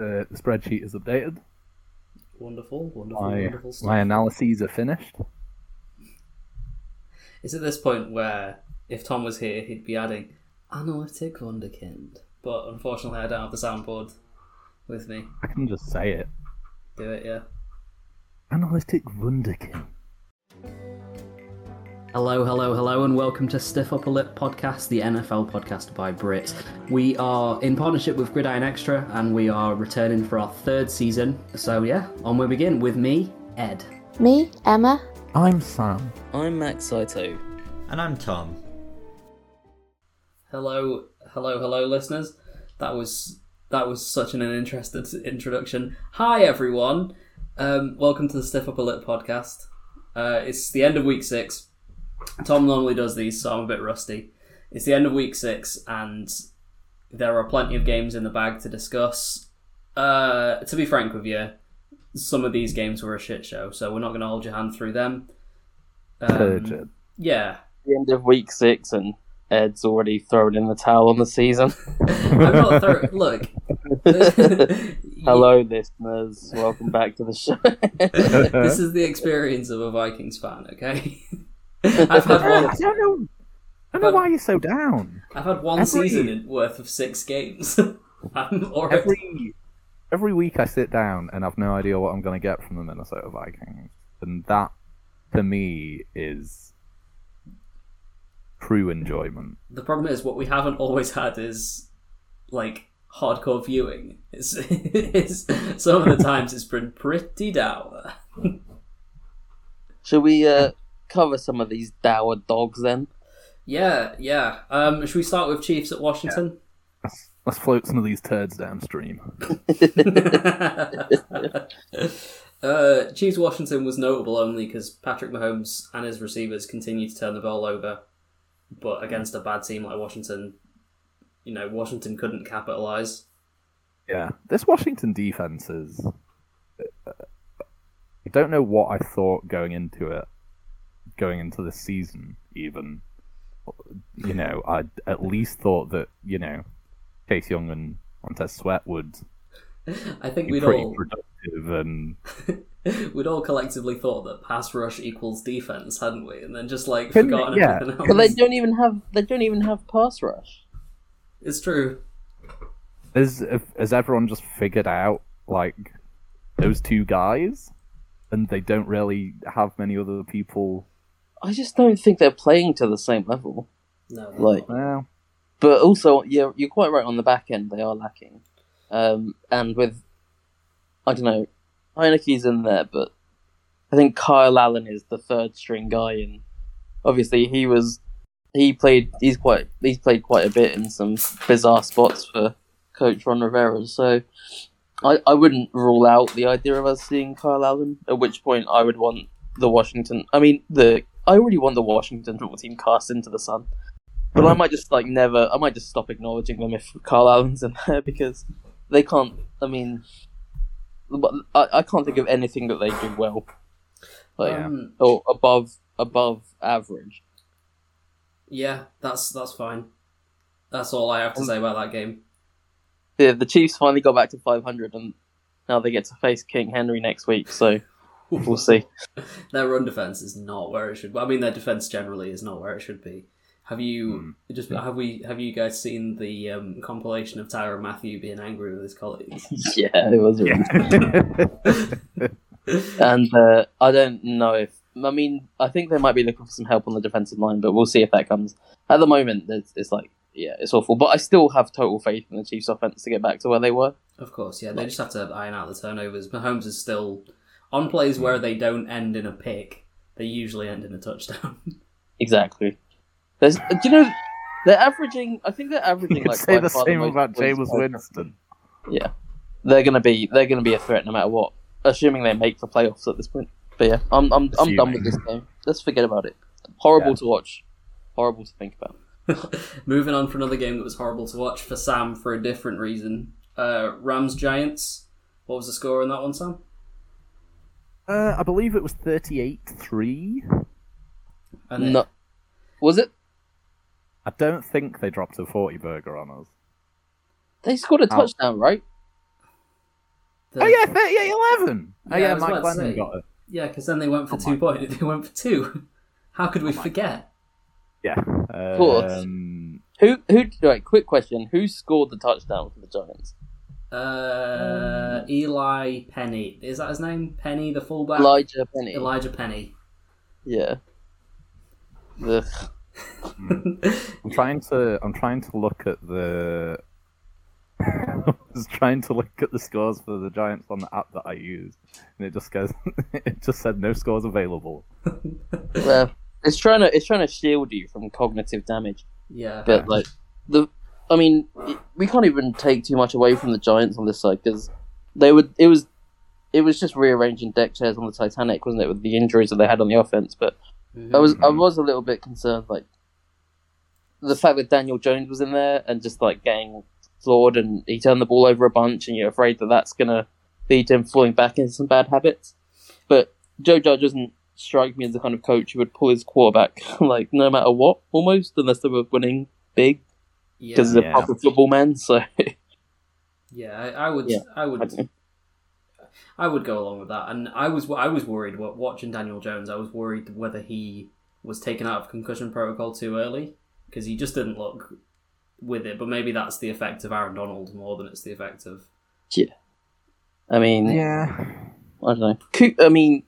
the, the spreadsheet is updated. Wonderful, wonderful, My, wonderful stuff. my analyses are finished. It's at this point where if Tom was here, he'd be adding analytic wunderkind. But unfortunately, I don't have the soundboard with me. I can just say it. Do it, yeah. Analytic Wunderkind. Hello, hello, hello, and welcome to Stiff Upper Lip Podcast, the NFL podcast by Brits. We are in partnership with Gridiron Extra, and we are returning for our third season. So yeah, on we begin with me, Ed. Me, Emma. I'm Sam. I'm Max Saito. And I'm Tom. Hello, hello, hello, listeners. That was that was such an interested introduction. Hi, everyone. Um, welcome to the Stiff Upper Lip podcast. Uh, it's the end of week six. Tom normally does these, so I'm a bit rusty. It's the end of week six, and there are plenty of games in the bag to discuss. Uh, to be frank with you, some of these games were a shit show, so we're not going to hold your hand through them. Um, yeah, The end of week six, and Ed's already thrown in the towel on the season. I'm not throw- look. Hello, listeners. Welcome back to the show. this is the experience of a Vikings fan. Okay, I've had I don't know. I don't know why you're so down. I've had one Every- season worth of six games. I'm. Every every week I sit down and I've no idea what I'm going to get from the Minnesota Vikings, and that to me is true enjoyment. The problem is what we haven't always had is like hardcore viewing. It's, it's some of the times it's been pretty dour. Should we uh, cover some of these dour dogs then? Yeah, yeah. Um, should we start with Chiefs at Washington? Let's, let's float some of these turds downstream. uh, Chiefs Washington was notable only because Patrick Mahomes and his receivers continued to turn the ball over, but against a bad team like Washington, you know, Washington couldn't capitalize. Yeah, this Washington defense is. I don't know what I thought going into it, going into the season. Even, you know, I at least thought that you know, Chase Young and Montez Sweat would I think be we'd all productive, and we'd all collectively thought that pass rush equals defense, hadn't we? And then just like Couldn't it? forgotten Yeah. everything else. But they don't even have they don't even have pass rush. It's true. has has everyone just figured out like those two guys, and they don't really have many other people. I just don't think they're playing to the same level. No, Like- Well, But also, yeah, you're quite right on the back end. They are lacking, um, and with I don't know, Heinicke's in there, but I think Kyle Allen is the third string guy, and obviously he was he played he's quite he's played quite a bit in some bizarre spots for Coach Ron Rivera. So I I wouldn't rule out the idea of us seeing Kyle Allen. At which point I would want the Washington. I mean the I already want the Washington football team cast into the sun. But I might just like never. I might just stop acknowledging them if Carl Allen's in there because they can't. I mean, I, I can't think of anything that they do well, like Um, or above above average. yeah, that's that's fine. That's all I have to say about that game. Yeah, the Chiefs finally got back to 500, and now they get to face King Henry next week. So we'll see. their run defense is not where it should. I mean, their defense generally is not where it should be. Have you just have we have you guys seen the um, compilation of Tyrann Mathieu being angry with his colleagues? yeah, it was. Really And uh, I don't know if. I mean, I think they might be looking for some help on the defensive line, but we'll see if that comes. At the moment, it's, it's like, yeah, it's awful. But I still have total faith in the Chiefs' offense to get back to where they were. Of course, yeah. They just have to iron out the turnovers. Mahomes is still on plays where they don't end in a pick. They usually end in a touchdown. Exactly. There's, do you know, they're averaging. I think they're you averaging could like say the same most about points Jameis Winston. Yeah, they're gonna be they're gonna be a threat no matter what, assuming they make the playoffs at this point. But yeah, I'm I'm I'm done with this game. Let's forget about it. Horrible Yeah. to watch. Horrible to think about. Moving on for another game that was horrible to watch for Sam for a different reason. Uh, Rams Giants. What was the score in that one, Sam? Uh, I believe it was thirty-eight three. And No, was it? I don't think they dropped a forty burger on us. They scored a Oh. touchdown, right? The- Oh yeah, 38-11. Oh Yeah, I yeah, was Mike about to Lennon say. got it. Yeah, because then they went for Oh two my points. They went for two. How could we forget? Yeah. course. Um, Who who? Right, quick question: Who scored the touchdown for the Giants? Uh, Eli Penny. Is that his name? Penny, the fullback. Elijhaa Penny. Elijhaa Penny. Yeah. Ugh. I'm trying to. I'm trying to look at the. I was trying to look at the scores for the Giants on the app that I used, and it just goes. it just said no scores available. Well, it's trying to it's trying to shield you from cognitive damage, yeah. but like the, I mean, we can't even take too much away from the Giants on this side because they would. It was, it was just rearranging deck chairs on the Titanic, wasn't it, with the injuries that they had on the offense? But I was I mm-hmm. was a little bit concerned, like the fact that Daniel Jones was in there and just like getting floored, and he turned the ball over a bunch, and you're afraid that that's gonna lead him falling back into some bad habits. But Joe Judge doesn't strike me as the kind of coach who would pull his quarterback like no matter what, almost unless they were winning big. Because he's a Yeah. proper football man. So Yeah, I, I would. Yeah, I I would. don't. I would go along with that, and I was. I was worried. Watching Daniel Jones, I was worried whether he was taken out of concussion protocol too early because he just didn't look with it. But maybe that's the effect of Aaron Donald more than it's the effect of. Yeah. I mean, Yeah. I don't know. I mean,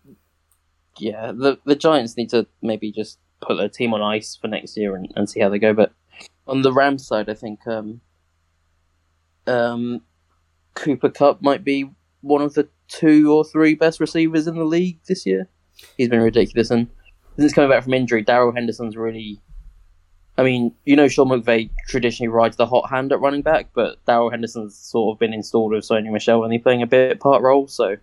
yeah, the the Giants need to maybe just put their team on ice for next year and, and see how they go. But on the Rams side, I think um, um, Cooper Kupp might be one of the two or three best receivers in the league this year. He's been ridiculous, and since coming back from injury, Darrell Henderson's really. I mean, you know, Sean McVay traditionally rides the hot hand at running back, but Darrell Henderson's sort of been installed with Sony Michel and he's playing a bit part role, so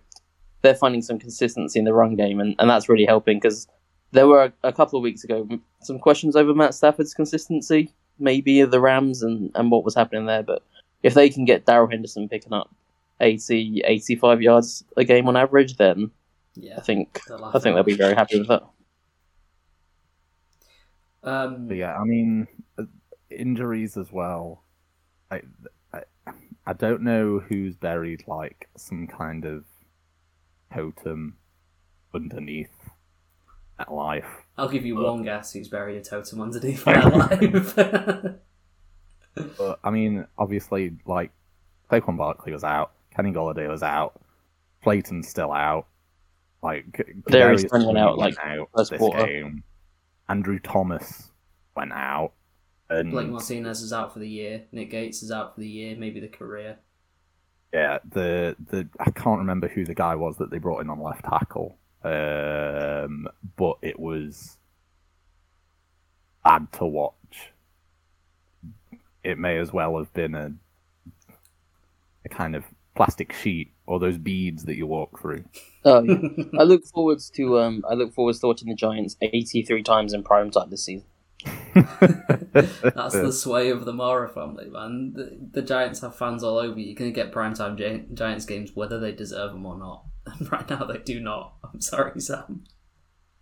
they're finding some consistency in the run game, and, and that's really helping because there were a, a couple of weeks ago some questions over Matt Stafford's consistency, maybe of the Rams and, and what was happening there. But if they can get Darrell Henderson picking up 80, 85 yards a game on average, then Yeah, I think they'll I think they'll be very happy with that. Um, But yeah, I mean, uh, injuries as well. I, I, I don't know who's buried like some kind of totem underneath that life. I'll give you one guess who's buried a totem underneath their life. But I mean, obviously, like Saquon Barkley was out, Kenny Golladay was out, Slayton's still out. Like Darius Kadarius went out, went like, out first this quarter. game. Andrew Thomas went out, and Blake Martinez is out for the year. Nick Gates is out for the year. Maybe the career. Yeah, the the I can't remember who the guy was that they brought in on left tackle. Um, but it was bad to watch. It may as well have been a a kind of plastic sheet or those beads that you walk through. Oh, yeah. I look forward to um I look forward to watching the Giants eighty three times in prime time this season. That's the sway of the Mara family, man. The, the Giants have fans all over. You're going to get primetime Gi- Giants games whether they deserve them or not. And right now they do not. I'm sorry, Sam.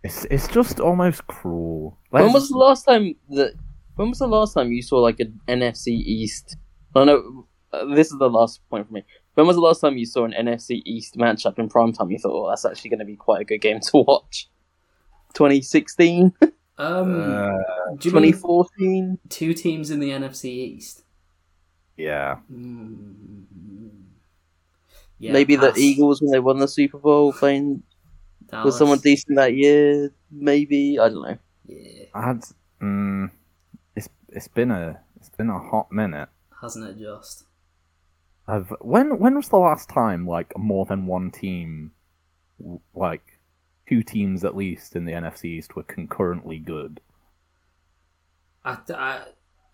It's it's just almost cruel. Like, When was the last time that? When was the last time you saw like an NFC East? Oh no, uh, this is the last point for me. When was the last time you saw an NFC East matchup in prime time? You thought, oh, that's actually going to be quite a good game to watch. 2016, Um, Uh, do you mean 2014. two teams in the NFC East? yeah, Mm. Yeah, Maybe pass. the Eagles when they won the Super Bowl playing Dallas. with someone decent that year. Maybe I don't know. Yeah, I had. Mm, it's it's been a it's been a hot minute. hasn't it just? I've when when was the last time like more than one team, like two teams at least in the NFC East were concurrently good? I, I,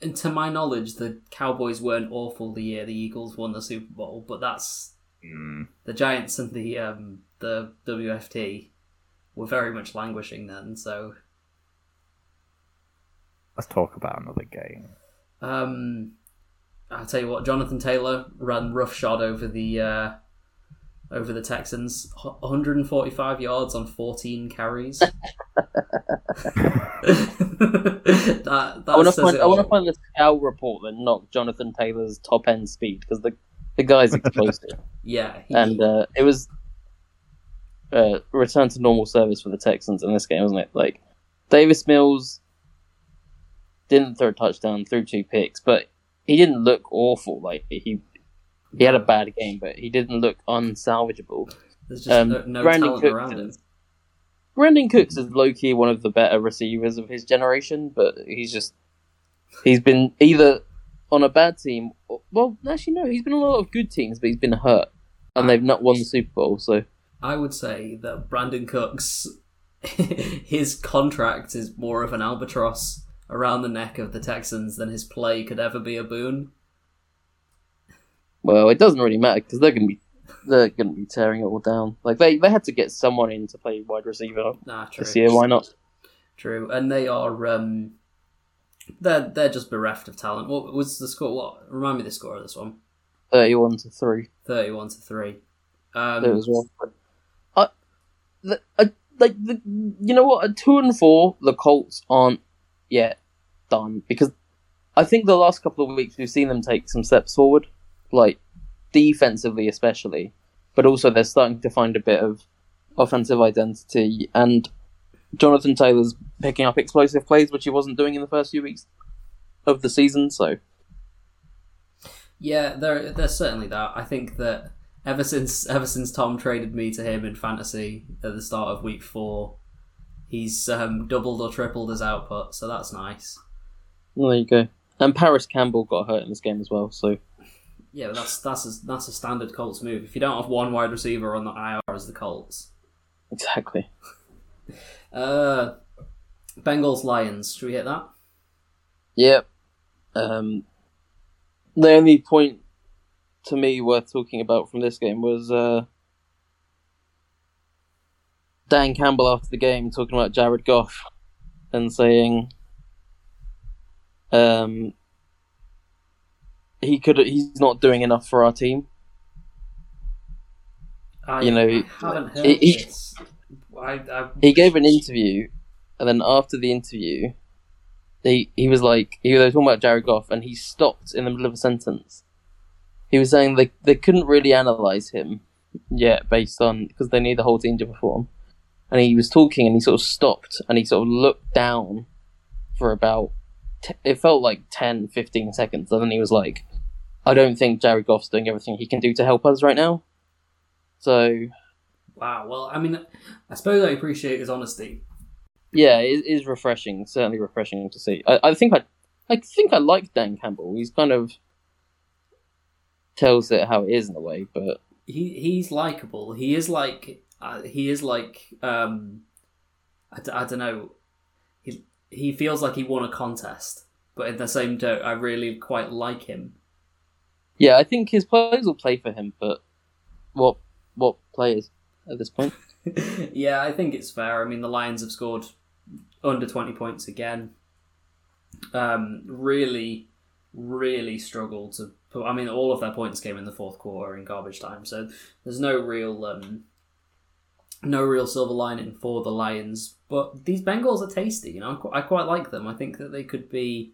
and to my knowledge, the Cowboys weren't awful the year the Eagles won the Super Bowl, but that's Mm, the Giants and the um, the WFT were very much languishing then. So let's talk about another game. um, I'll tell you what, Jonathan Taylor ran roughshod over the uh, over the Texans, 145 yards on 14 carries. that that I want to says find it I want to find the scout report that knocked Jonathan Taylor's top end speed because the The guy's explosive, Yeah, he, and uh, it was uh, return to normal service for the Texans in this game, wasn't it? Like Davis Mills didn't throw a touchdown, threw two picks, but he didn't look awful. Like he he had a bad game, but he didn't look unsalvageable. there's just um, no, no Brandin talent Cooks around him. is- Brandin Cooks is low key one of the better receivers of his generation, but he's just he's been either on a bad team. Well, actually, no, he's been on a lot of good teams, but he's been hurt, and they've not won the Super Bowl. So I would say that Brandin Cooks, his contract is more of an albatross around the neck of the Texans than his play could ever be a boon. well, it doesn't really matter because they're gonna be they're gonna be tearing it all down. Like they they had to get someone in to play wide receiver Nah, true. this year. Why not? True, and they are um, they're they're just bereft of talent. What was the score? What remind me the score of this one? Thirty-one to three. Thirty-one to three. Um, There as well. I, the, I, like the, you know what? At two and four, the Colts aren't yet done because I think the last couple of weeks we've seen them take some steps forward, like defensively especially, but also they're starting to find a bit of offensive identity and Jonathan Taylor's picking up explosive plays, which he wasn't doing in the first few weeks of the season. So Yeah, there, there's certainly that. I think that ever since ever since Tom traded me to him in fantasy at the start of week four, he's um, doubled or tripled his output, so that's nice. well, there you go. And Parris Campbell got hurt in this game as well. So Yeah, that's that's a, that's a standard Colts move. If you don't have one wide receiver on the IR as the Colts, exactly. Uh, Bengals Lions. Should we hit that? Yep. Um, the only point to me worth talking about from this game was uh, Dan Campbell after the game talking about Jared Goff and saying um, he could he's not doing enough for our team. I You know, haven't heard he- he-. I, I, He gave an interview, and then after the interview, he he was like he was talking about Jared Goff, and he stopped in the middle of a sentence. He was saying they they couldn't really analyze him yet based on because they need the whole team to perform, and he was talking and he sort of stopped and he sort of looked down for about t- it felt like 10, 15 seconds, and then he was like, "I don't think Jared Goff's doing everything he can do to help us right now." So wow. Well, I mean, I suppose I appreciate his honesty. Yeah, it is refreshing. Certainly refreshing to see. I, I think I, I think I like Dan Campbell. He's kind of tells it how it is in a way, but he he's likable. He is like uh, he is like um, I, d- I don't know. He he feels like he won a contest, but in the same note, I really quite like him. yeah, I think his players will play for him. But what what players at this point? yeah, I think it's fair. I mean, the Lions have scored under twenty points again. Um, really, really struggled to. Put, I mean, all of their points came in the fourth quarter in garbage time, so there's no real, um, no real silver lining for the Lions. But these Bengals are tasty. You know, I, I quite like them. I think that they could be.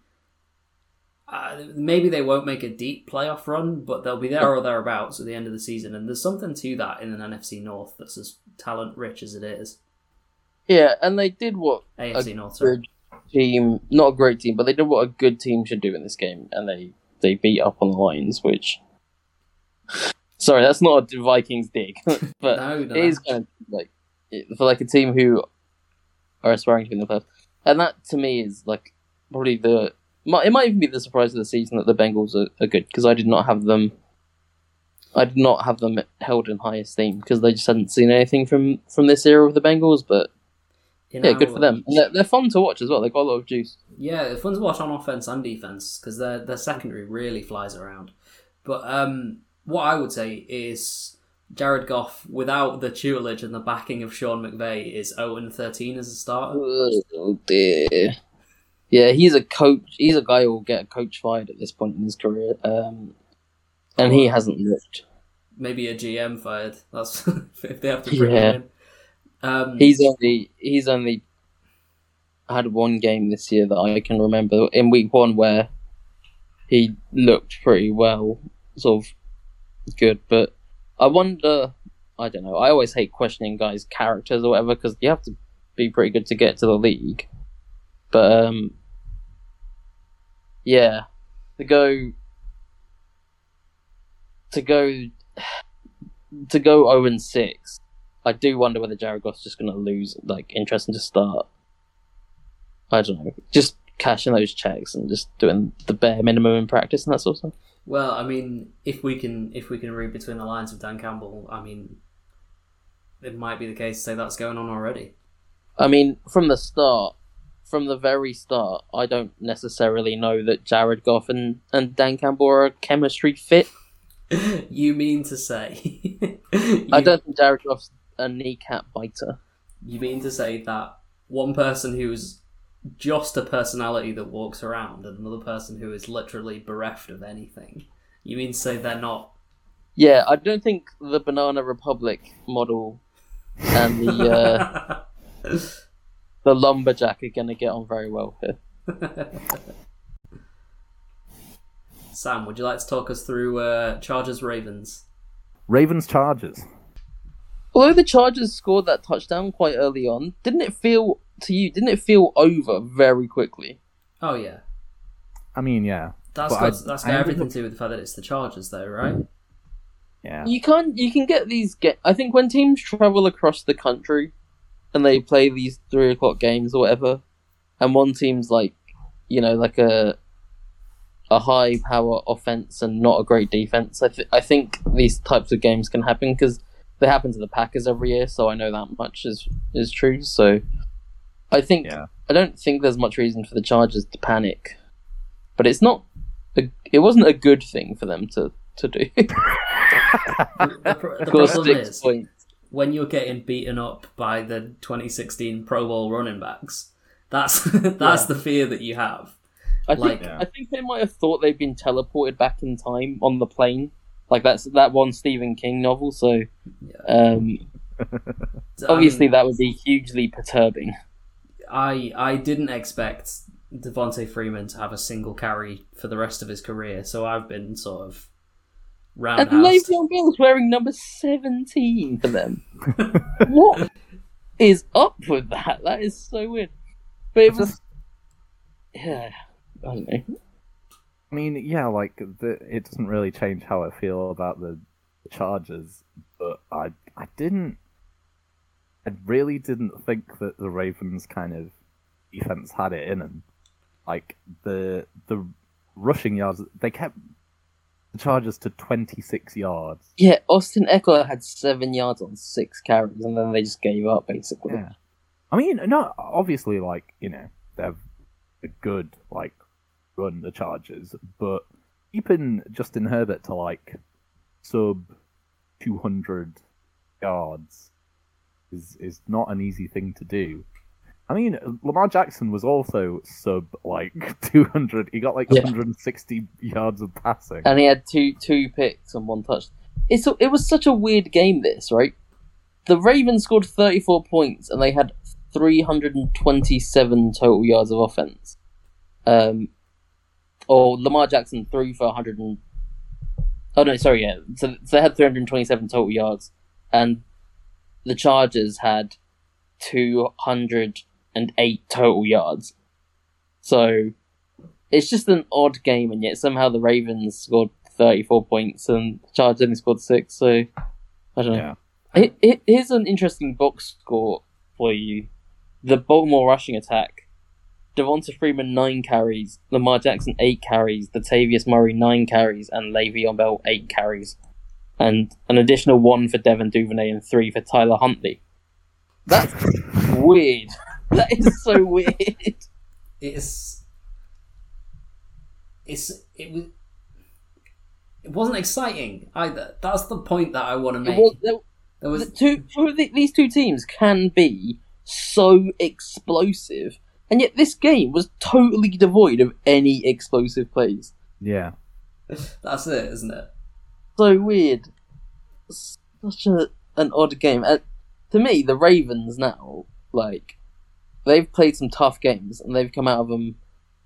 Uh, maybe they won't make a deep playoff run, but they'll be there or thereabouts at the end of the season. And there's something to that in an NFC North that's as talent rich as it is. Yeah, and they did what AFC North. Sorry. team, not a great team, but they did what a good team should do in this game, and they they beat up on the Lions, which. Sorry, that's not a Vikings dig, but No, no. it is kind of like for like a team who are aspiring to be in the playoffs, and that to me is like probably the it might even be the surprise of the season that the Bengals are, are good because I did not have them. I did not have them held in high esteem because they just hadn't seen anything from from this era of the Bengals. But In yeah, good for them. And they're, they're fun to watch as well. They've got a lot of juice. Yeah, it's fun to watch on offense and defense because their their secondary really flies around. But um, what I would say is Jared Goff, without the tutelage and the backing of Sean McVay, is zero and thirteen as a starter. Oh dear. Yeah, he's a coach. He's a guy who will get a coach fired at this point in his career. Um, and he hasn't looked. Maybe a GM fired. That's if they have to bring Yeah. him in. Um, He's only he's only had one game this year that I can remember in week one where he looked pretty well, sort of good, but I wonder. I don't know. I always hate questioning guys' characters or whatever because you have to be pretty good to get to the league. But um, yeah, to go to go to go zero and six. I do wonder whether Jared Goff's just going to lose like interest and just start. I don't know, just cashing those checks and just doing the bare minimum in practice and that sort of stuff. Well, I mean, if we can if we can read between the lines of Dan Campbell, I mean, it might be the case to say that's going on already. I mean, from the start, from the very start, I don't necessarily know that Jared Goff and, and Dan Campbell are a chemistry fit. you mean to say? I don't think Jared Goff's a kneecap biter. You mean to say that one person who's just a personality that walks around and another person who is literally bereft of anything? You mean to say they're not? Yeah, I don't think the Banana Republic model and the uh, the lumberjack are going to get on very well here. Sam, would you like to talk us through uh, Chargers Ravens? Ravens Chargers. Although the Chargers scored that touchdown quite early on, didn't it feel to you? Didn't it feel over very quickly? Oh yeah, I mean, yeah, that's But got I- that's I got ended everything up- to do with the fact that it's the Chargers, though, right? yeah. You can't. You can get these. Get. I think when teams travel across the country, and they play these three o'clock games or whatever, and one team's like, you know, like a a high power offense and not a great defense. I th- I think these types of games can happen because they happen to the Packers every year. So I know that much is is true. So I think Yeah. I don't think there's much reason for the Chargers to panic, but it's not. A, it wasn't a good thing for them to to do. The, pr- the Score problem six is points. When you're getting beaten up by the 2016 Pro Bowl running backs. That's that's Yeah. the fear that you have. I Like- think I think they might have thought they'd been teleported back in time on the plane. Like that's that one Stephen King novel. So um, obviously mean, that would be hugely perturbing. I I didn't expect Devonta Freeman to have a single carry for the rest of his career, so I've been sort of And roundhouse. Le'Veon Bell's wearing number seventeen for them. what is up with that? That is so weird. But it was yeah. I don't know. I mean, yeah, like the, it doesn't really change how I feel about the Chargers, but I I didn't I really didn't think that the Ravens kind of defense had it in them. Like the the rushing yards, they kept the Chargers to 26 yards. Yeah, Austin Ekeler had seven yards on six carries, and then they just gave up basically. Yeah. I mean, not obviously, like you know, they're a good like run the Chargers, but keeping Justin Herbert to like sub two hundred yards is is not an easy thing to do. I mean, Lamar Jackson was also sub like two hundred. He got like Yeah. one hundred and sixty yards of passing. and he had two two picks and one touch. It's a, it was such a weird game. This right, the Ravens scored thirty four points and they had three hundred and twenty seven total yards of offense. Um, or Lamar Jackson threw for hundred and oh no, sorry, yeah. So, so they had three hundred twenty seven total yards, and the Chargers had two hundred and eight total yards. So it's just an odd game, and yet somehow the Ravens scored 34 points and the Chargers only scored six. So I don't know. Yeah. He- he- Here's an interesting box score for you: the Baltimore rushing attack. Devonta Freeman nine carries, Lamar Jackson eight carries, Latavius Murray nine carries, and Le'Veon Bell eight carries, and an additional one for Devin Duvernay and three for Tyler Huntley. That's weird. That is so weird. it's it's it was it wasn't exciting either. That's the point that I want to make. was, there, there was the two for the, these two teams can be so explosive, and yet this game was totally devoid of any explosive plays. Yeah. that's it, isn't it? So weird. Such a an odd game. Uh, to me, the Ravens now, like, they've played some tough games and they've come out of them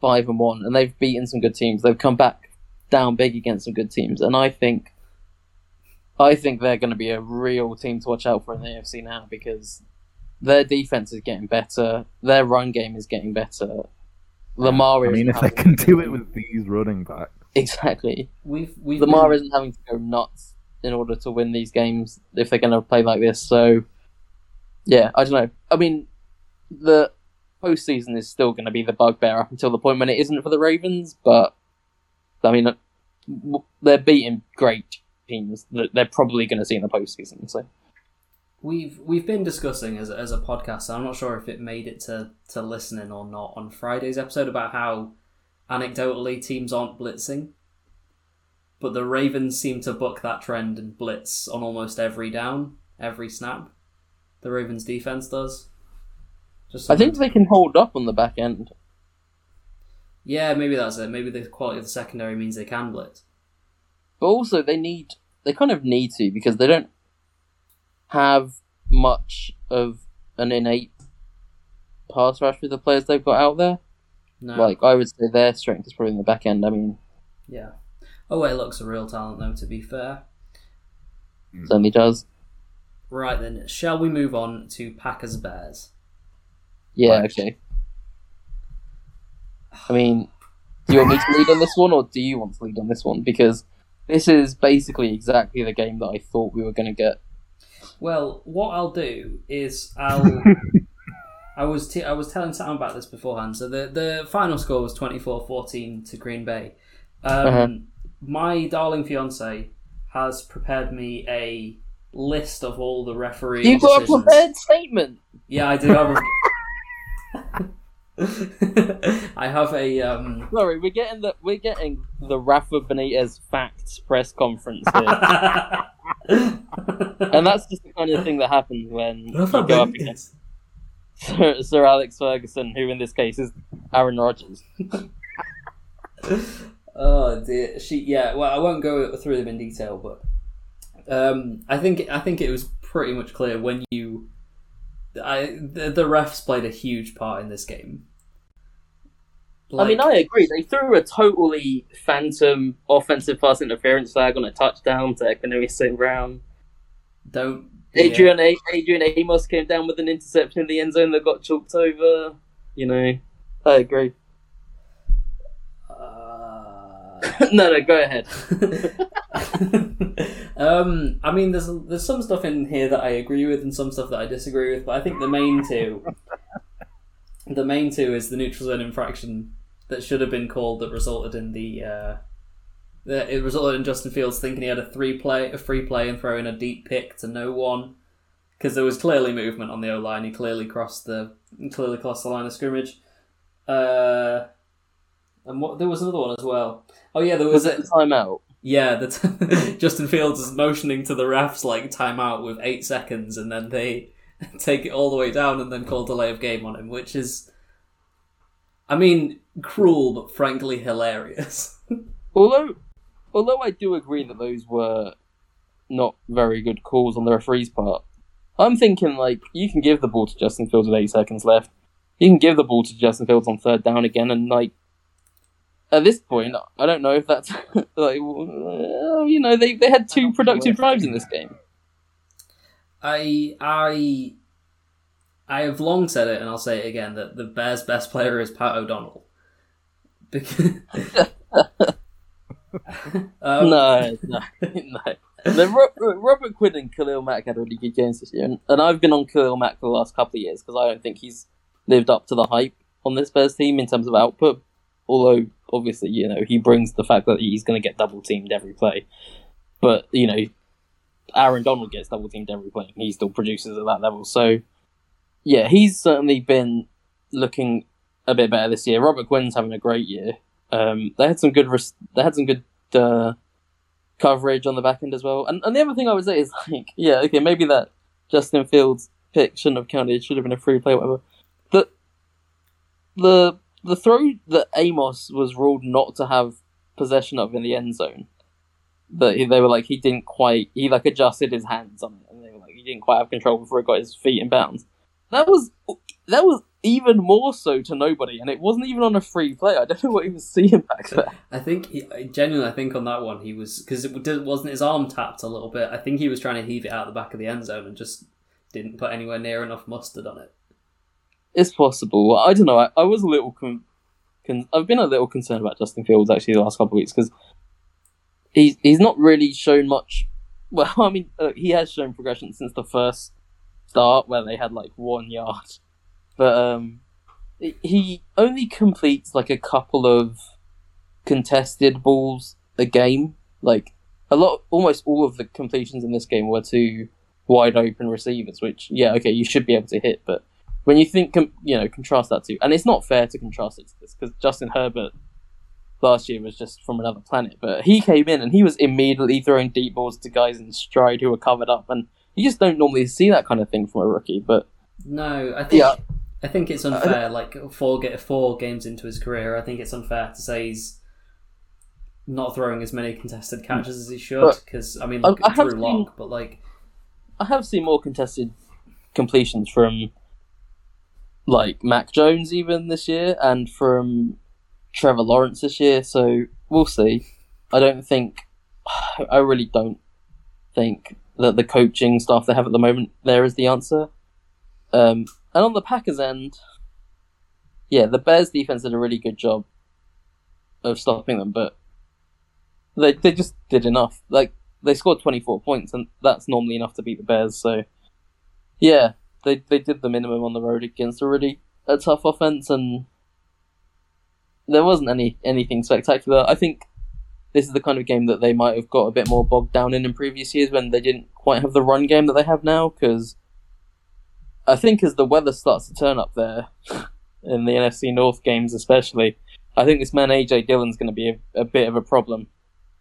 five and one, and they've beaten some good teams. They've come back down big against some good teams, and I think I think they're going to be a real team to watch out for in the AFC now because their defense is getting better, their run game is getting better. Lamar I mean, if they can do it with these running backs, exactly, We've we've Lamar been- isn't having to go nuts in order to win these games if they're going to play like this. So, yeah, I don't know. I mean, the postseason is still going to be the bugbear up until the point when it isn't for the Ravens. But I mean, they're beating great teams that they're probably going to see in the postseason. So, We've we've been discussing as as a podcast. I'm not sure if it made it to, to listening or not on Friday's episode about how anecdotally teams aren't blitzing, but the Ravens seem to buck that trend and blitz on almost every down, every snap. The Ravens defense does. Just I think they can hold up on the back end. yeah, maybe that's it. Maybe the quality of the secondary means they can blitz. But also, they need they kind of need to because they don't have much of an innate pass rush with the players they've got out there. No, Like I would say, their strength is probably in the back end. I mean, yeah. Oh, wait, looks a real talent though. To be fair. Hmm. certainly does. Right then, shall we move on to Packers Bears? Yeah, Right. okay. I mean, do you want me to lead on this one, or do you want to lead on this one? Because this is basically exactly the game that I thought we were going to get. Well, what I'll do is I'll. I was t- I was telling Sam about this beforehand. So the the final score was 24-14 to Green Bay. Um, Uh-huh. My darling fiance has prepared me a list of all the referees. You've got a prepared statement. Yeah, I do have. A... I have a um. Sorry, we're getting the we're getting the Rafa Benitez facts press conference here, and that's just the kind of thing that happens when you go up against Sir, Sir Alex Ferguson, who in this case is Aaron Rodgers. Oh dear, she yeah. Well, I won't go through them in detail, but um, I think I think it was pretty much clear when you, I the, the refs played a huge part in this game. I mean, I agree. They threw a totally phantom offensive pass interference flag on a touchdown to St. Brown. don't. Adrian A- Adrian Amos came down with an interception in the end zone that got chalked over. You know, I agree. No, no, go ahead. um, I mean, there's there's some stuff in here that I agree with and some stuff that I disagree with, but I think the main two, the main two is the neutral zone infraction that should have been called that resulted in the, uh, that it resulted in Justin Fields thinking he had a three play, a free play, and throwing a deep pick to no one because there was clearly movement on the O line. He clearly crossed the clearly crossed the line of scrimmage. Uh, and what there was another one as well. Oh yeah, there was, Was it the timeout? yeah, that Justin Fields is motioning to the refs like timeout with eight seconds, and then they take it all the way down and then call delay of game on him, which is, I mean, cruel but frankly hilarious. Although, although I do agree that those were not very good calls on the referee's part, I'm thinking like you can give the ball to Justin Fields with eight seconds left. You can give the ball to Justin Fields on third down again, and like at this point, I don't know if that's like well, you know they they had two productive drives in this game. I I I have long said it, and I'll say it again that the Bears' best player is Pat O'Donnell. Because, um, no, no, no. The Robert Quinn and Khalil Mack had really good games this year, and, and I've been on Khalil Mack for the last couple of years because I don't think he's lived up to the hype on this Bears team in terms of output. Although, obviously, you know, he brings the fact that he's going to get double teamed every play. But, you know, Aaron Donald gets double teamed every play, and he still produces at that level. So, yeah, he's certainly been looking a bit better this year. Robert Quinn's having a great year. Um, they had some good, res- they had some good uh, coverage on the back end as well. And, and the other thing I would say is like, yeah, okay, maybe that Justin Fields pick shouldn't have counted. It should have been a free play, whatever. The the the throw that Amos was ruled not to have possession of in the end zone. That he- they were like he didn't quite he like adjusted his hands on it, and they were like he didn't quite have control before he got his feet in bounds. That was that was even more so to nobody, and it wasn't even on a free play. I don't know what he was seeing back there. I think he, genuinely, I think on that one he was because it wasn't his arm tapped a little bit. I think he was trying to heave it out the back of the end zone and just didn't put anywhere near enough mustard on it. It's possible. I don't know. I, I was a little. Con- con- I've been a little concerned about Justin Fields actually the last couple of weeks because he's he's not really shown much. Well, I mean, uh, he has shown progression since the first start where they had like one yard, but um, he only completes like a couple of contested balls a game. Like a lot, almost all of the completions in this game were to wide open receivers, which yeah, okay, you should be able to hit, but when you think, you know, contrast that to, and it's not fair to contrast it to this because Justin Herbert last year was just from another planet, but he came in and he was immediately throwing deep balls to guys in stride who were covered up, and you just don't normally see that kind of thing from a rookie. But No, I think Yeah. I think it's uh, unfair. Like four get four games into his career, I think it's unfair to say he's not throwing as many contested catches as he should. Because I mean, I- look I have Drew Lock, but like I have seen more contested completions from like Mac Jones even this year, and from Trevor Lawrence this year. So we'll see. I don't think. I really don't think that the coaching staff they have at the moment there is the answer. Um, and on the Packers end, yeah, the Bears defense did a really good job of stopping them, but they they just did enough. Like they scored 24 points, and that's normally enough to beat the Bears. So, yeah, they they did the minimum on the road against a really a tough offense, and there wasn't any anything spectacular. I think this is the kind of game that they might have got a bit more bogged down in in previous years when they didn't quite have the run game that they have now. Because I think as the weather starts to turn up there in the NFC North games, especially, I think this man AJ Dillon's going to be a, a bit of a problem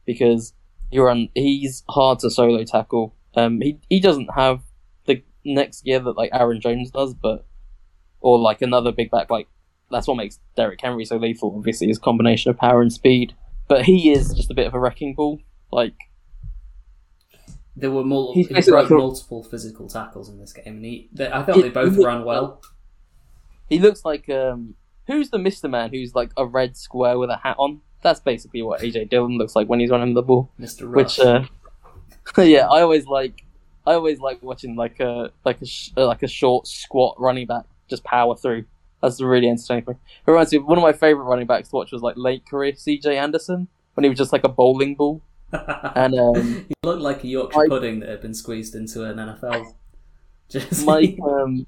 because you're on. He's hard to solo tackle. Um, he he doesn't have next year that like Aaron Jones does, but or like another big back. Like that's what makes Derrick Henry so lethal. Obviously, his combination of power and speed. But he is just a bit of a wrecking ball. Like there were mul- he broke like multiple physical tackles in this game, and he they, I thought He- they both ran well. he looks like um, who's the Mister Man? Who's like a red square with a hat on. That's basically what AJ Dillon looks like when he's running the ball. Mr. Rush. Which, uh, yeah, I always like. I always like watching like a like a sh- like a short squat running back just power through. That's a really entertaining thing. It reminds me of one of my favorite running backs to watch was like late career CJ Anderson when he was just like a bowling ball. And um, he looked like a Yorkshire Mike- pudding that had been squeezed into an NFL. Just Mike, um,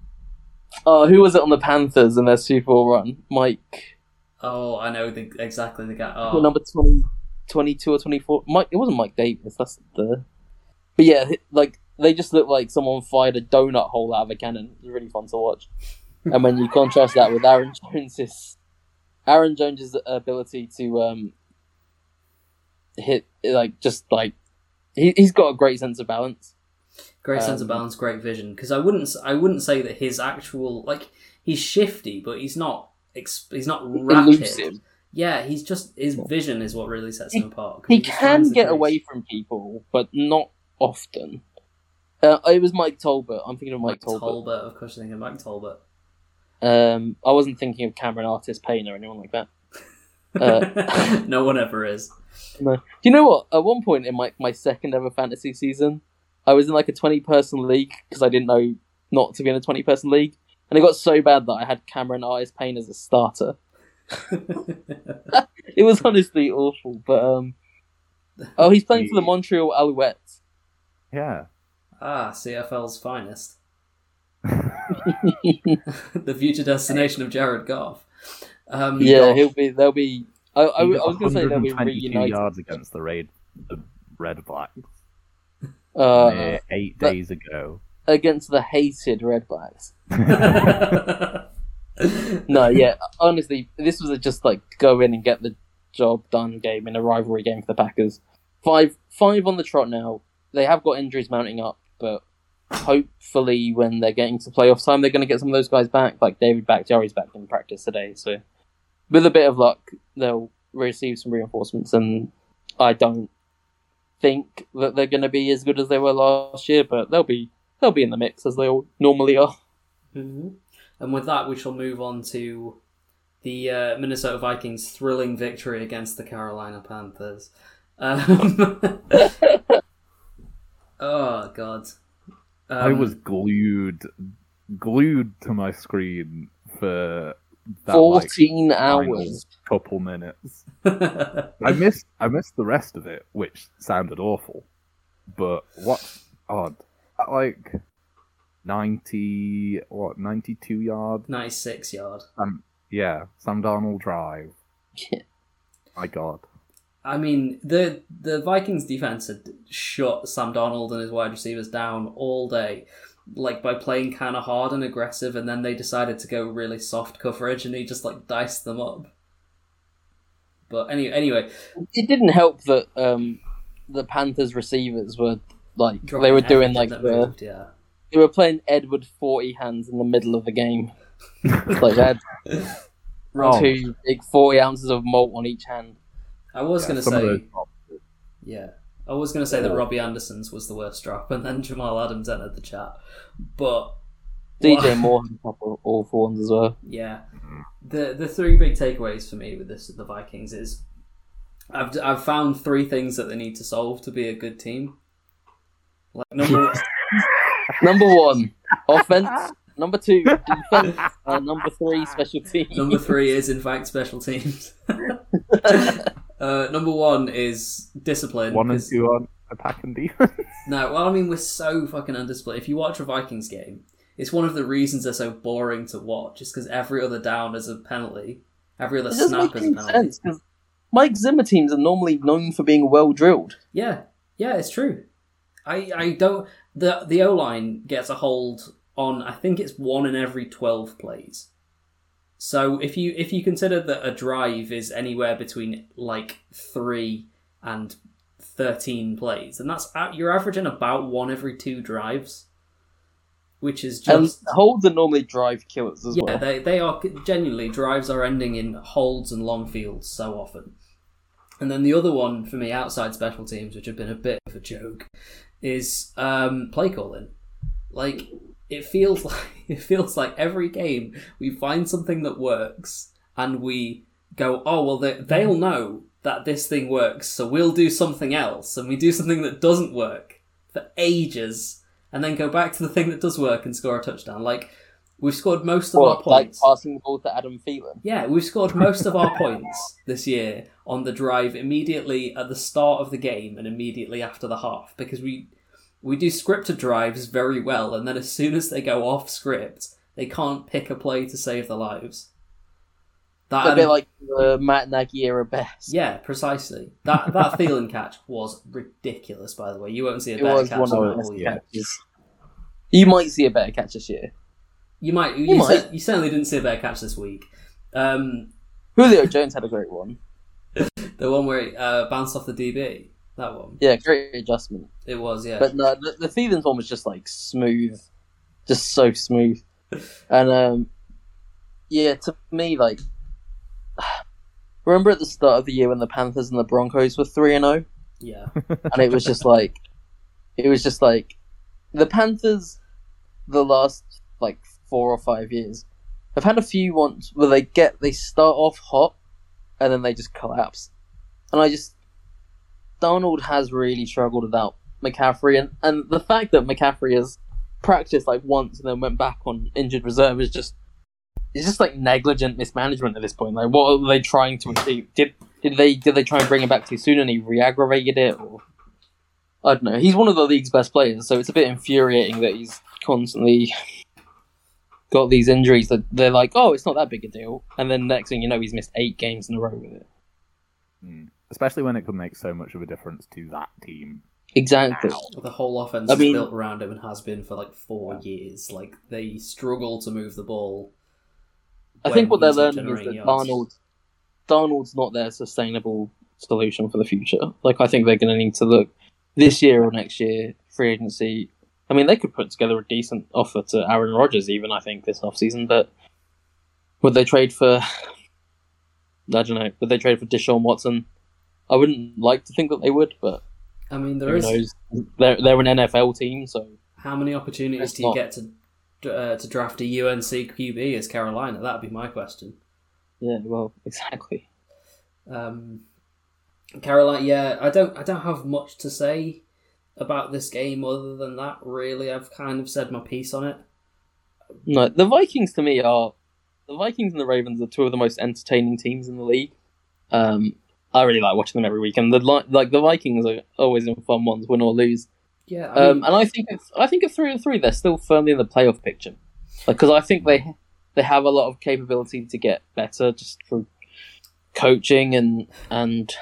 oh, who was it on the Panthers in their Super Bowl run? Mike, oh, I know the, exactly the guy. Oh, number 20, 22 or twenty four? Mike, it wasn't Mike Davis. That's the. But yeah, like they just look like someone fired a donut hole out of a cannon. It's really fun to watch. and when you contrast that with Aaron Jones's, Aaron Jones's ability to um hit like just like he he's got a great sense of balance. great sense of um, balance, great vision. Because I wouldn't, I wouldn't say that his actual like he's shifty, but he's not. He's not rapid. Elusive. Yeah, he's just his vision is what really sets him apart. He just can get away from people, but not often. Uh, it was Mike Tolbert. I'm thinking of Mike, Mike Tolbert. Tolbert, of course, you're thinking Mike Tolbert. Um, I wasn't thinking of Cameron Artis-Payne or anyone like that. Uh, no one ever is. No. Do you know what? At one point in my, my second ever fantasy season, I was in like a 20 person league because I didn't know not to be in a 20 person league. And it got so bad that I had Cameron Artis-Payne as a starter. It was honestly awful, but um, oh, he's playing for the Montreal Alouettes. Yeah. Ah, CFL's finest, the future destination of Jared Goff. Um, yeah, Goff- he'll be. They'll be. I, I, I was going to say they'll be 122 reunited. yards against the Raid, the Red Blacks Uh, uh, eight days ago. against the hated Red Blacks. No, yeah, honestly, this was a just like go in and get the job done game in a rivalry game for the Packers. Five, five on the trot now. They have got injuries mounting up, but hopefully, when they're getting to playoff time, they're going to get some of those guys back. Like David Bakhtiari's back in practice today, so with a bit of luck, they'll receive some reinforcements. And I don't think that they're going to be as good as they were last year, but they'll be they'll be in the mix as they all normally are. Mhm. And with that, we shall move on to the uh, Minnesota Vikings' thrilling victory against the Carolina Panthers. Um, oh God! Um, I was glued, glued to my screen for that Fourteen final hours. couple minutes. I missed, I missed the rest of it, which sounded awful. But what's odd? At like ninety, what ninety-two yard? ninety-six yard. Um, yeah, Sam Darnold drive. Yeah. My God. I mean, the the Vikings defense had shut Sam Darnold and his wide receivers down all day, like by playing kind of hard and aggressive, and then they decided to go really soft coverage, and he just like diced them up. But anyway, anyway, It didn't help that um, the Panthers receivers were like they were doing like the moved, yeah. they were playing Edward forty hands in the middle of the game. like had two big forty ounces of malt on each hand. I was Yeah, gonna say, those yeah, I was gonna say that Robbie Anderson's was the worst drop, and then Jamal Adams entered the chat, but DJ? Moore had a couple of awful ones as well. Yeah, the the three big takeaways for me with this the Vikings is I've I've found three things that they need to solve to be a good team. Like number Number one, offense. Number two, defense. Uh, number three, special teams. number three is in fact special teams. uh, number one is discipline. one and 'cause- two on attack and defense. No, well, I mean we're so fucking undisciplined. If you watch a Vikings game, it's one of the reasons they're so boring to watch. Is because every other down is a penalty, every other It doesn't snap make is a any penalty. sense because Mike Zimmer teams are normally known for being well drilled. Yeah, yeah, it's true. I I don't the the O line gets a hold on I think it's one in every twelve plays. So if you if you consider that a drive is anywhere between like three and thirteen plays, and that's you're averaging about one every two drives, which is And just holds are normally drive killers as yeah, well. Yeah, they they are genuinely drives are ending in holds and long fields so often. And then the other one for me outside special teams, which have been a bit of a joke, is um, play calling. Like it feels like it feels like every game we find something that works and we go, oh well, they, they'll mm-hmm. know that this thing works, so we'll do something else, and we do something that doesn't work for ages, and then go back to the thing that does work and score a touchdown. Like we've scored most of our What, like points. passing the ball to Adam Thielen. Yeah, we've scored most of our points this year on the drive immediately at the start of the game and immediately after the half because we we do scripted drives very well and then as soon as they go off script, they can't pick a play to save their lives. That a bit like the Matt Nagy era best. yeah, precisely. That that Thielen catch was ridiculous. By the way, you won't see a it better catch one of that the best all year. catches. You might see a better catch this year. You might. You, You might. cer- you certainly didn't see a better catch this week. Um, Julio Jones had a great one. the one where it uh, bounced off the DB. That one. Yeah, great adjustment. It was. Yeah. But no, the, the Thielen's one was just like smooth, just so smooth. And um, yeah, to me, like, remember at the start of the year when the Panthers and the Broncos were three and zero, yeah. and it was just like, it was just like, the Panthers, the last like four or five years, I've had a few ones where they get they start off hot, and then they just collapse, and I just Darnold has really struggled without McCaffrey, and, and the fact that McCaffrey has practiced like once and then went back on injured reserve is just it's just like negligent mismanagement at this point. Like, what are they trying to achieve? Did did they did they try and bring him back too soon and he re-aggravated it, or I don't know. He's one of the league's best players, so it's a bit infuriating that he's constantly got these injuries that they're like, oh, it's not that big a deal, and then next thing you know, he's missed eight games in a row with it. Mm. Especially when it could make so much of a difference to that team. Exactly. The whole offense I is built around him and has been for like four years. Like they struggle to move the ball. I think what they're learning is that yards. Darnold, Darnold's not their sustainable solution for the future. Like I think they're going to need to look this year or next year free agency. I mean, they could put together a decent offer to Aaron Rodgers, even I think this offseason. But would they trade for? I don't know. Would they trade for Deshaun Watson? I wouldn't like to think that they would, but I mean, there who is knows? They're they're an NFL team, so how many opportunities do you not- get to uh, to draft a UNC QB as Carolina? That'd be my question. Yeah, well, exactly. Um, Carolina, yeah, I don't, I don't have much to say about this game other than that. Really, I've kind of said my piece on it. No, the Vikings to me are the Vikings and the Ravens are two of the most entertaining teams in the league. Um, I really like watching them every week, and the like the Vikings are always in fun ones, win or lose. Yeah, I mean, Um, and I think if, I think at three and three, they're still firmly in the playoff picture, because I think they they have a lot of capability to get better just through coaching and and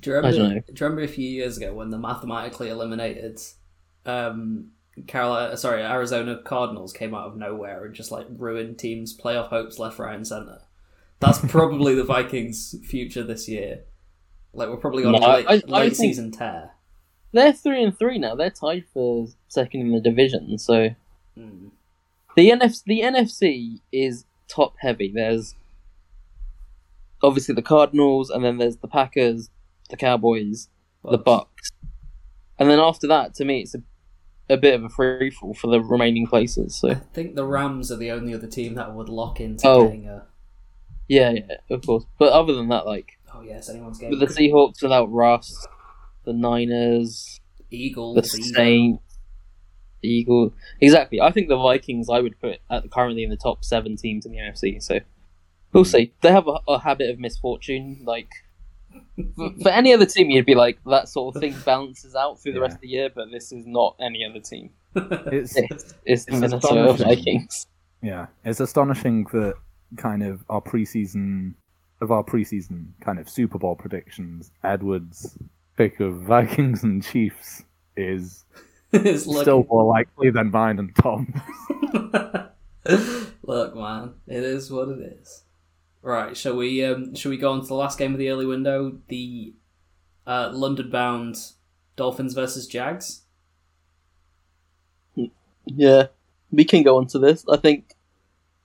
do you remember? I don't know. Do you remember a few years ago when the mathematically eliminated um, Carolina, sorry, Arizona Cardinals came out of nowhere and just like ruined teams' playoff hopes left, right, and center? That's probably the Vikings' future this year. Like we're probably on No, a late, I- I late season tear. they're three and three now. They're tied for second in the division. So Mm. the NFC the NFC is top heavy. There's obviously the Cardinals, and then there's the Packers, the Cowboys, the Bucs, and then after that, to me, it's a, a bit of a free fall for the remaining places. So I think the Rams are the only other team that would lock into Oh. getting a. yeah, yeah, of course. But other than that, like Oh yes, anyone's game. with the Seahawks without Russ, the Niners, Eagles, the Saints, the Eagles. Exactly. I think the Vikings I would put at currently in the top seven teams in the NFC. So we'll see. They have a, a habit of misfortune. Like for, for any other team, you'd be like that sort of thing balances out through the rest of the year. But this is not any other team. It's It's, it's the It's Minnesota. Vikings. yeah, it's astonishing that kind of our preseason of our preseason kind of Super Bowl predictions, Edwards' pick of Vikings and Chiefs is still more likely than mine and Tom. Look, man, it is what it is. Right, shall we? Um, shall we go on to the last game of the early window? The uh, London-bound Dolphins versus Jags. Yeah, we can go on to this. I think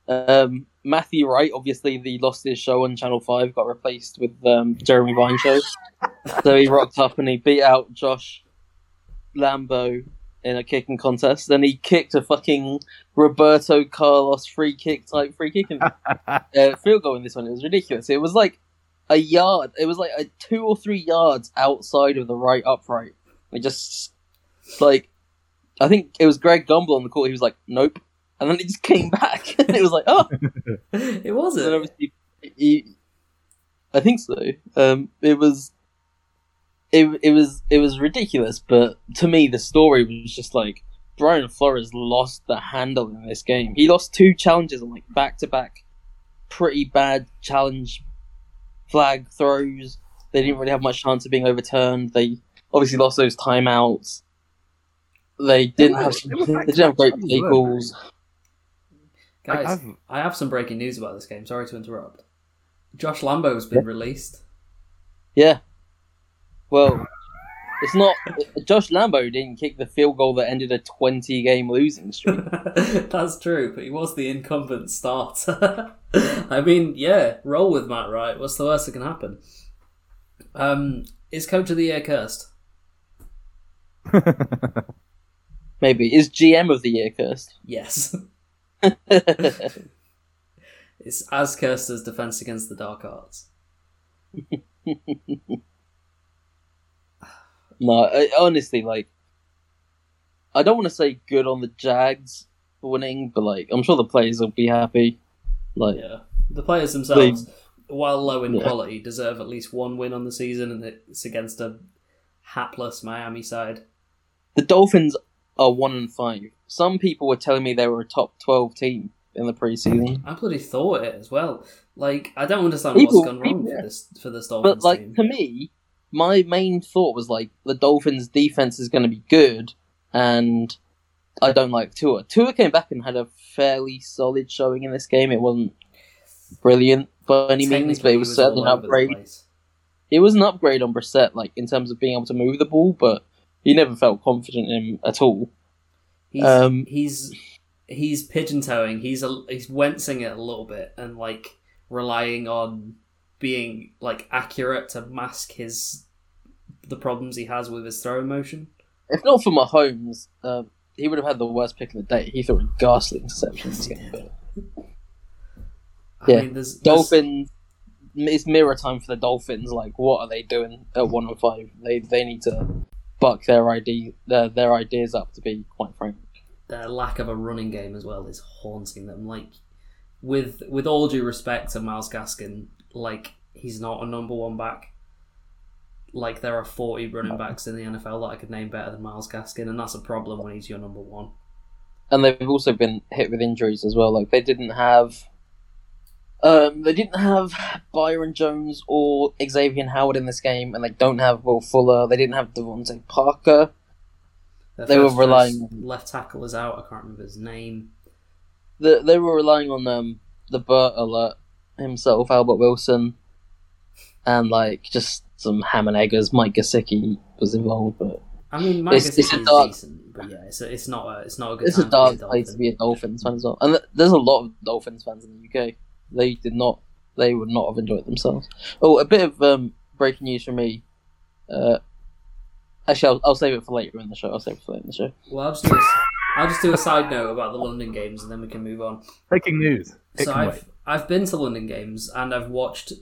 um, Matthew Wright, obviously, the lost his show on Channel Five, got replaced with um, Jeremy Vine show. so he rocked up and he beat out Josh Lambo in a kicking contest. Then he kicked a fucking Roberto Carlos free kick type free kick and uh, field goal in this one. It was ridiculous. It was like a yard. It was like a two or three yards outside of the right upright. It just like I think it was Greg Gumbel on the court. He was like, "Nope," and then it just came back. and it was like, "Oh." it wasn't. obviously, he, I think so. Um, it was. It, it was it was ridiculous, but to me the story was just like Brian Flores lost the handle in this game. He lost two challenges on like back to back, pretty bad challenge flag throws. They didn't really have much chance of being overturned. They obviously lost those timeouts. They didn't were- have they they didn't have great play calls. Guys, I've- I have some breaking news about this game. Sorry to interrupt. Josh Lambo's been released. Yeah. Well, it's not. Josh Lambo didn't kick the field goal that ended a 20 game losing streak. That's true, but he was the incumbent starter. I mean, yeah, roll with Matt Wright. What's the worst that can happen? Um, is Coach of the Year cursed? Maybe. Is GM of the year cursed? Yes. It's as cursed as Defense Against the Dark Arts. no, I, honestly, like. I don't want to say good on the Jags for winning, but, like, I'm sure the players will be happy. Like, Yeah. The players themselves, while low in Yeah. quality, deserve at least one win on the season, and it's against a hapless Miami side. the Dolphins are 1 and 5. Some people were telling me they were a top 12 team in the preseason. I bloody thought it as well. Like, I don't understand People- what's gone wrong yeah. for this for this Dolphins But like team. to me, my main thought was like the Dolphins' defense is going to be good, and I don't like Tua. Tua came back and had a fairly solid showing in this game. It wasn't brilliant by any means, but it he was certainly an all over the upgrade. It was an upgrade on Brissett, like in terms of being able to move the ball, but he never felt confident in him at all. He's Um, he's he's pigeon toeing. He's a, he's wincing it a little bit and like relying on being like accurate to mask his the problems he has with his throwing motion. If not for Mahomes, uh, he would have had the worst pick of the day. He threw a ghastly interception in this game. But I Yeah. mean, there's, there's- Dolphins, it's mirror time for the Dolphins. Like, what are they doing at one and five? They they need to buck their ID their, their ideas up. To be quite frank, their lack of a running game as well is haunting them. Like, with with all due respect to Myles Gaskin, like he's not a number one back. Like there are forty running backs in the NFL that I could name better than Myles Gaskin, and that's a problem when he's your number one. and they've also been hit with injuries as well. Like they didn't have. Um, they didn't have Byron Jones or Xavier Howard in this game, and they don't have Will Fuller. They didn't have DeVante Parker. Their They were relying on- left tackle is out. I can't remember his name. The, they were relying on um, the Burt alert himself, Albert Wilson, and like just some ham and eggers. Mike Gesicki was involved, but I mean, Mike It's- it's a dark- decent, but yeah, it's, a, it's not a it's not a good. it's a time to dark place to be a Dolphins fan as well. And th- there's a lot of Dolphins fans in the UK. They did not. They would not have enjoyed themselves. Oh, a bit of um, breaking news for me. Uh, actually, I'll, I'll save it for later in the show. I'll save it for later in the show. Well, I'll just do a, I'll just do a side note about the London games, and then we can move on. Breaking news. It so I've wait. I've been to London games and I've watched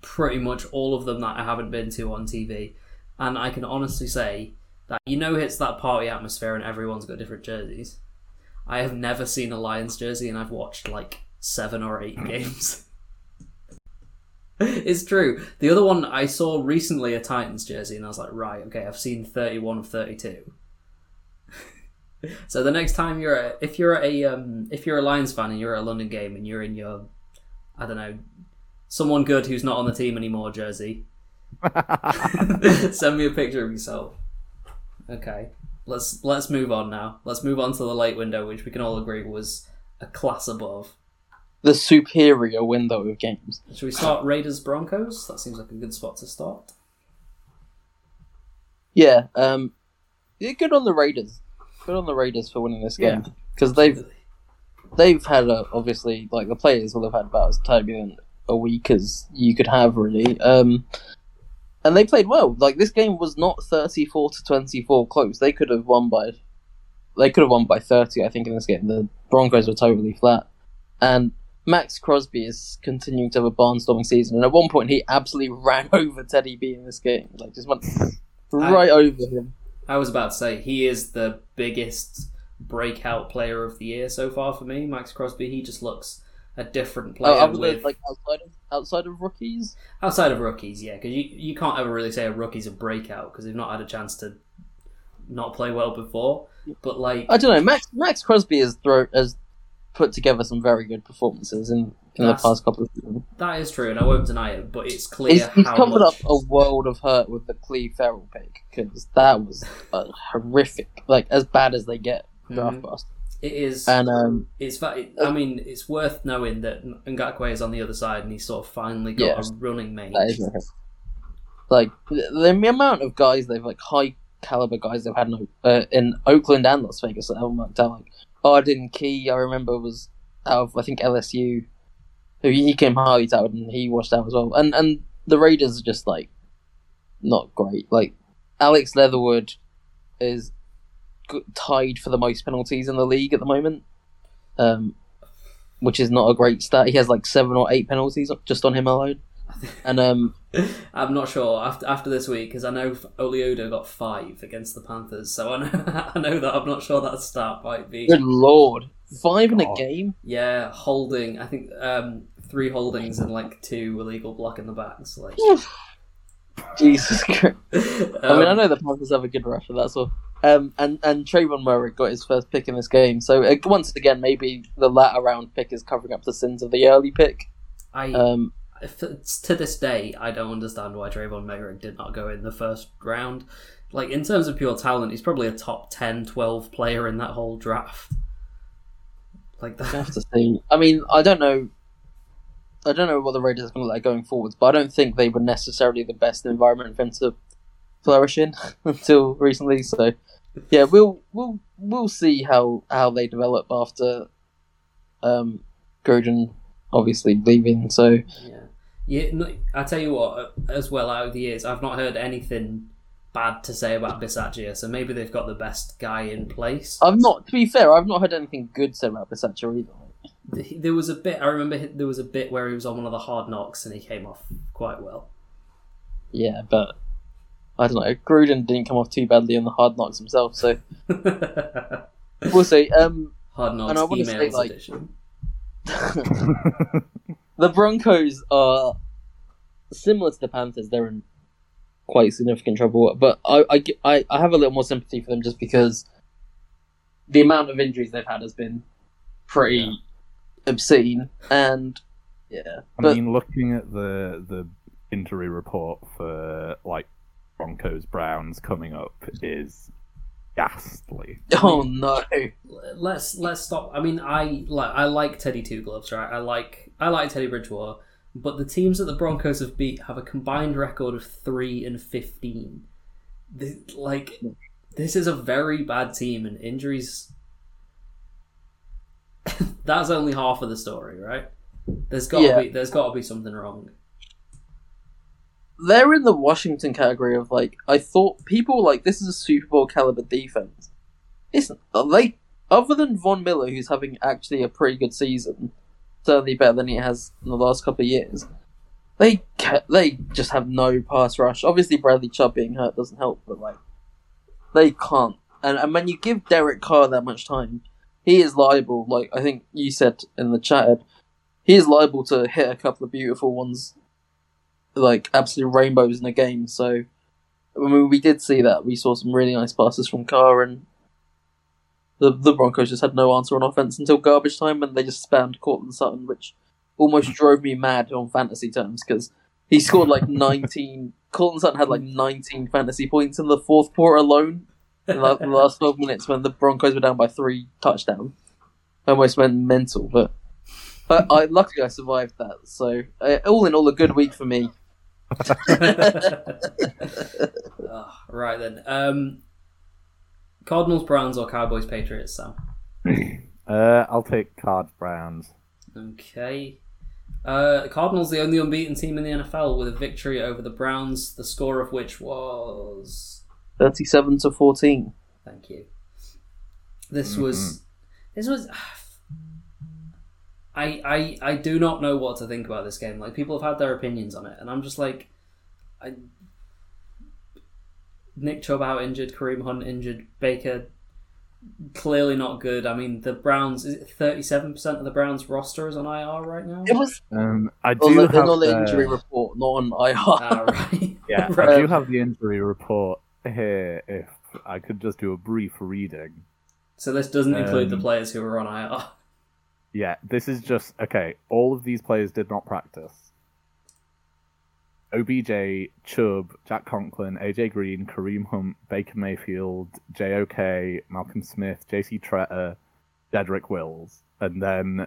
pretty much all of them that I haven't been to on TV, and I can honestly say that you know it's that party atmosphere and everyone's got different jerseys. I have never seen a Lions jersey, and I've watched like seven or eight games. it's true. The other one I saw recently a Titans jersey, and I was like, right, okay, I've seen thirty-one of thirty-two. So the next time you're at, if you're a um, if you're a Lions fan and you're at a London game and you're in your I don't know someone good who's not on the team anymore jersey, send me a picture of yourself. Okay, let's let's move on now. Let's move on to the late window, which we can all agree was a class above. The superior window of games. Should we start Raiders Broncos? That seems like a good spot to start. Yeah. Um. Yeah, good on the Raiders. Good on the Raiders for winning this game because they've they've had a, obviously like the players will have had about as turbulent a week as you could have really. Um, and they played well. Like this game was not thirty four to twenty four close. They could have won by they could have won by thirty. I think in this game the Broncos were totally flat, and Maxx Crosby is continuing to have a barnstorming season. And at one point he absolutely ran over Teddy B in this game. Like just went right over him. I was about to say he is the biggest breakout player of the year so far for me. Maxx Crosby, he just looks a different oh, player Oh, other than, with like outside of outside of rookies. outside of rookies, yeah, because you you can't ever really say a rookie's a breakout because they've not had a chance to not play well before. But like, I don't know. Max Maxx Crosby has throw has put together some very good performances in, in the past couple of seasons. that is true, and I won't deny it. But it's clear He's, he's how covered much. up a world of hurt with the Clelin Ferrell pick because that was uh, horrific, like as bad as they get draft Mhm. bust. It is. And um, It's I mean, it's worth knowing that Ngakoue is on the other side, and he's sort of finally got Yes. a running mate. that is horrific. like the, the amount of guys they've like high caliber guys they've had in, uh, in Oakland and Las Vegas that haven't worked out. Like Arden Key, I remember was out of I think LSU, who he came highly out and he washed out as well. And and the Raiders are just like not great. Like Alex Leatherwood is tied for the most penalties in the league at the moment, um, which is not a great stat. He has like seven or eight penalties just on him alone. And um, I'm not sure after after this week because I know Oli Udoh got five against the Panthers, so I know I know that I'm not sure that stat might be. good lord, five in a game. Yeah, holding. I think um, three holdings and like two illegal block in the backs. Like, Jesus Christ. I mean, I Um, know the Panthers have a good rusher, that's all. Um, and and Trevon Moehrig got his first pick in this game. So uh, once again, maybe the latter round pick is covering up the sins of the early pick. I Um, to this day, I don't understand why Trevon Moehrig did not go in the first round. Like, in terms of pure talent, he's probably a top 10, 12 player in that whole draft. Like I that. to see. I mean, I don't know. I don't know what the Raiders are going to like going forwards, but I don't think they were necessarily the best environment for him to flourish in until recently. So, yeah, we'll we'll we'll see how how they develop after um, Gruden obviously leaving. So Yeah. Yeah, no, I tell you what, as well, out of the years, I've not heard anything bad to say about Bisaccia, so maybe they've got the best guy in place. I've not, to be fair, I've not heard anything good said about Bisaccia either. There was a bit. I remember there was a bit where he was on one of the hard knocks and he came off quite well. Yeah, but I don't know. Gruden didn't come off too badly on the hard knocks himself, so we'll see. Um, hard knocks And I wanna say, like- edition. the Broncos are similar to the Panthers. They're in quite significant trouble, but I, I, I, I have a little more sympathy for them just because the amount of injuries they've had has been pretty obscene, and yeah, I but mean, looking at the the injury report for like Broncos Browns coming up is ghastly. oh no, let's let's stop. I mean, I like I like Teddy Two Gloves, right? I like I like Teddy Bridgewater, but the teams that the Broncos have beat have a combined record of three and fifteen. This, like, this is a very bad team, and injuries. That's only half of the story, right? There's got to Yeah. be there's got to be something wrong. they're in the Washington category of like I thought people were like this is a Super Bowl caliber defense. It's they other than Von Miller, who's having actually a pretty good season, certainly better than he has in the last couple of years. They they just have no pass rush. Obviously, Bradley Chubb being hurt doesn't help, but like they can't. And and when you give Derek Carr that much time, he is liable. Like I think you said in the chat, he is liable to hit a couple of beautiful ones like absolute rainbows in a game. So I mean, we did see that. We saw some really nice passes from Carr, and the the Broncos just had no answer on offense until garbage time, and they just spammed Courtland Sutton, which almost drove me mad on fantasy terms because he scored like nineteen. Courtland Sutton had like nineteen fantasy points in the fourth quarter alone. In the the last twelve minutes, when the Broncos were down by three touchdowns, I almost went mental. But I, I luckily I survived that. So uh, all in all, a good week for me. Ah, right then. Um, Cardinals, Browns, or Cowboys, Patriots, Sam? Uh, I'll take Cards Browns. Okay. Uh, Cardinals, the only unbeaten team in the NFL, with a victory over the Browns, the score of which was. 37 to 14. Thank you. This was. This was. I, I I do not know what to think about this game. Like people have had their opinions on it, and I'm just like, I. Nick Chubb out injured, Kareem Hunt injured, Baker clearly not good. I mean, the Browns is it 37 percent of the Browns roster is on IR right now. It was Um, I do on the, have on the the- injury report, not on IR. Ah, right. Yeah, I do have the injury report here. If I could just do a brief reading. So this doesn't include the Um, players who are on IR. Yeah, this is just okay. All of these players did not practice. OBJ, Chubb, Jack Conklin, AJ Green, Kareem Hunt, Baker Mayfield, JOK, Malcolm Smith, JC Tretter, Jedrick Wills, and then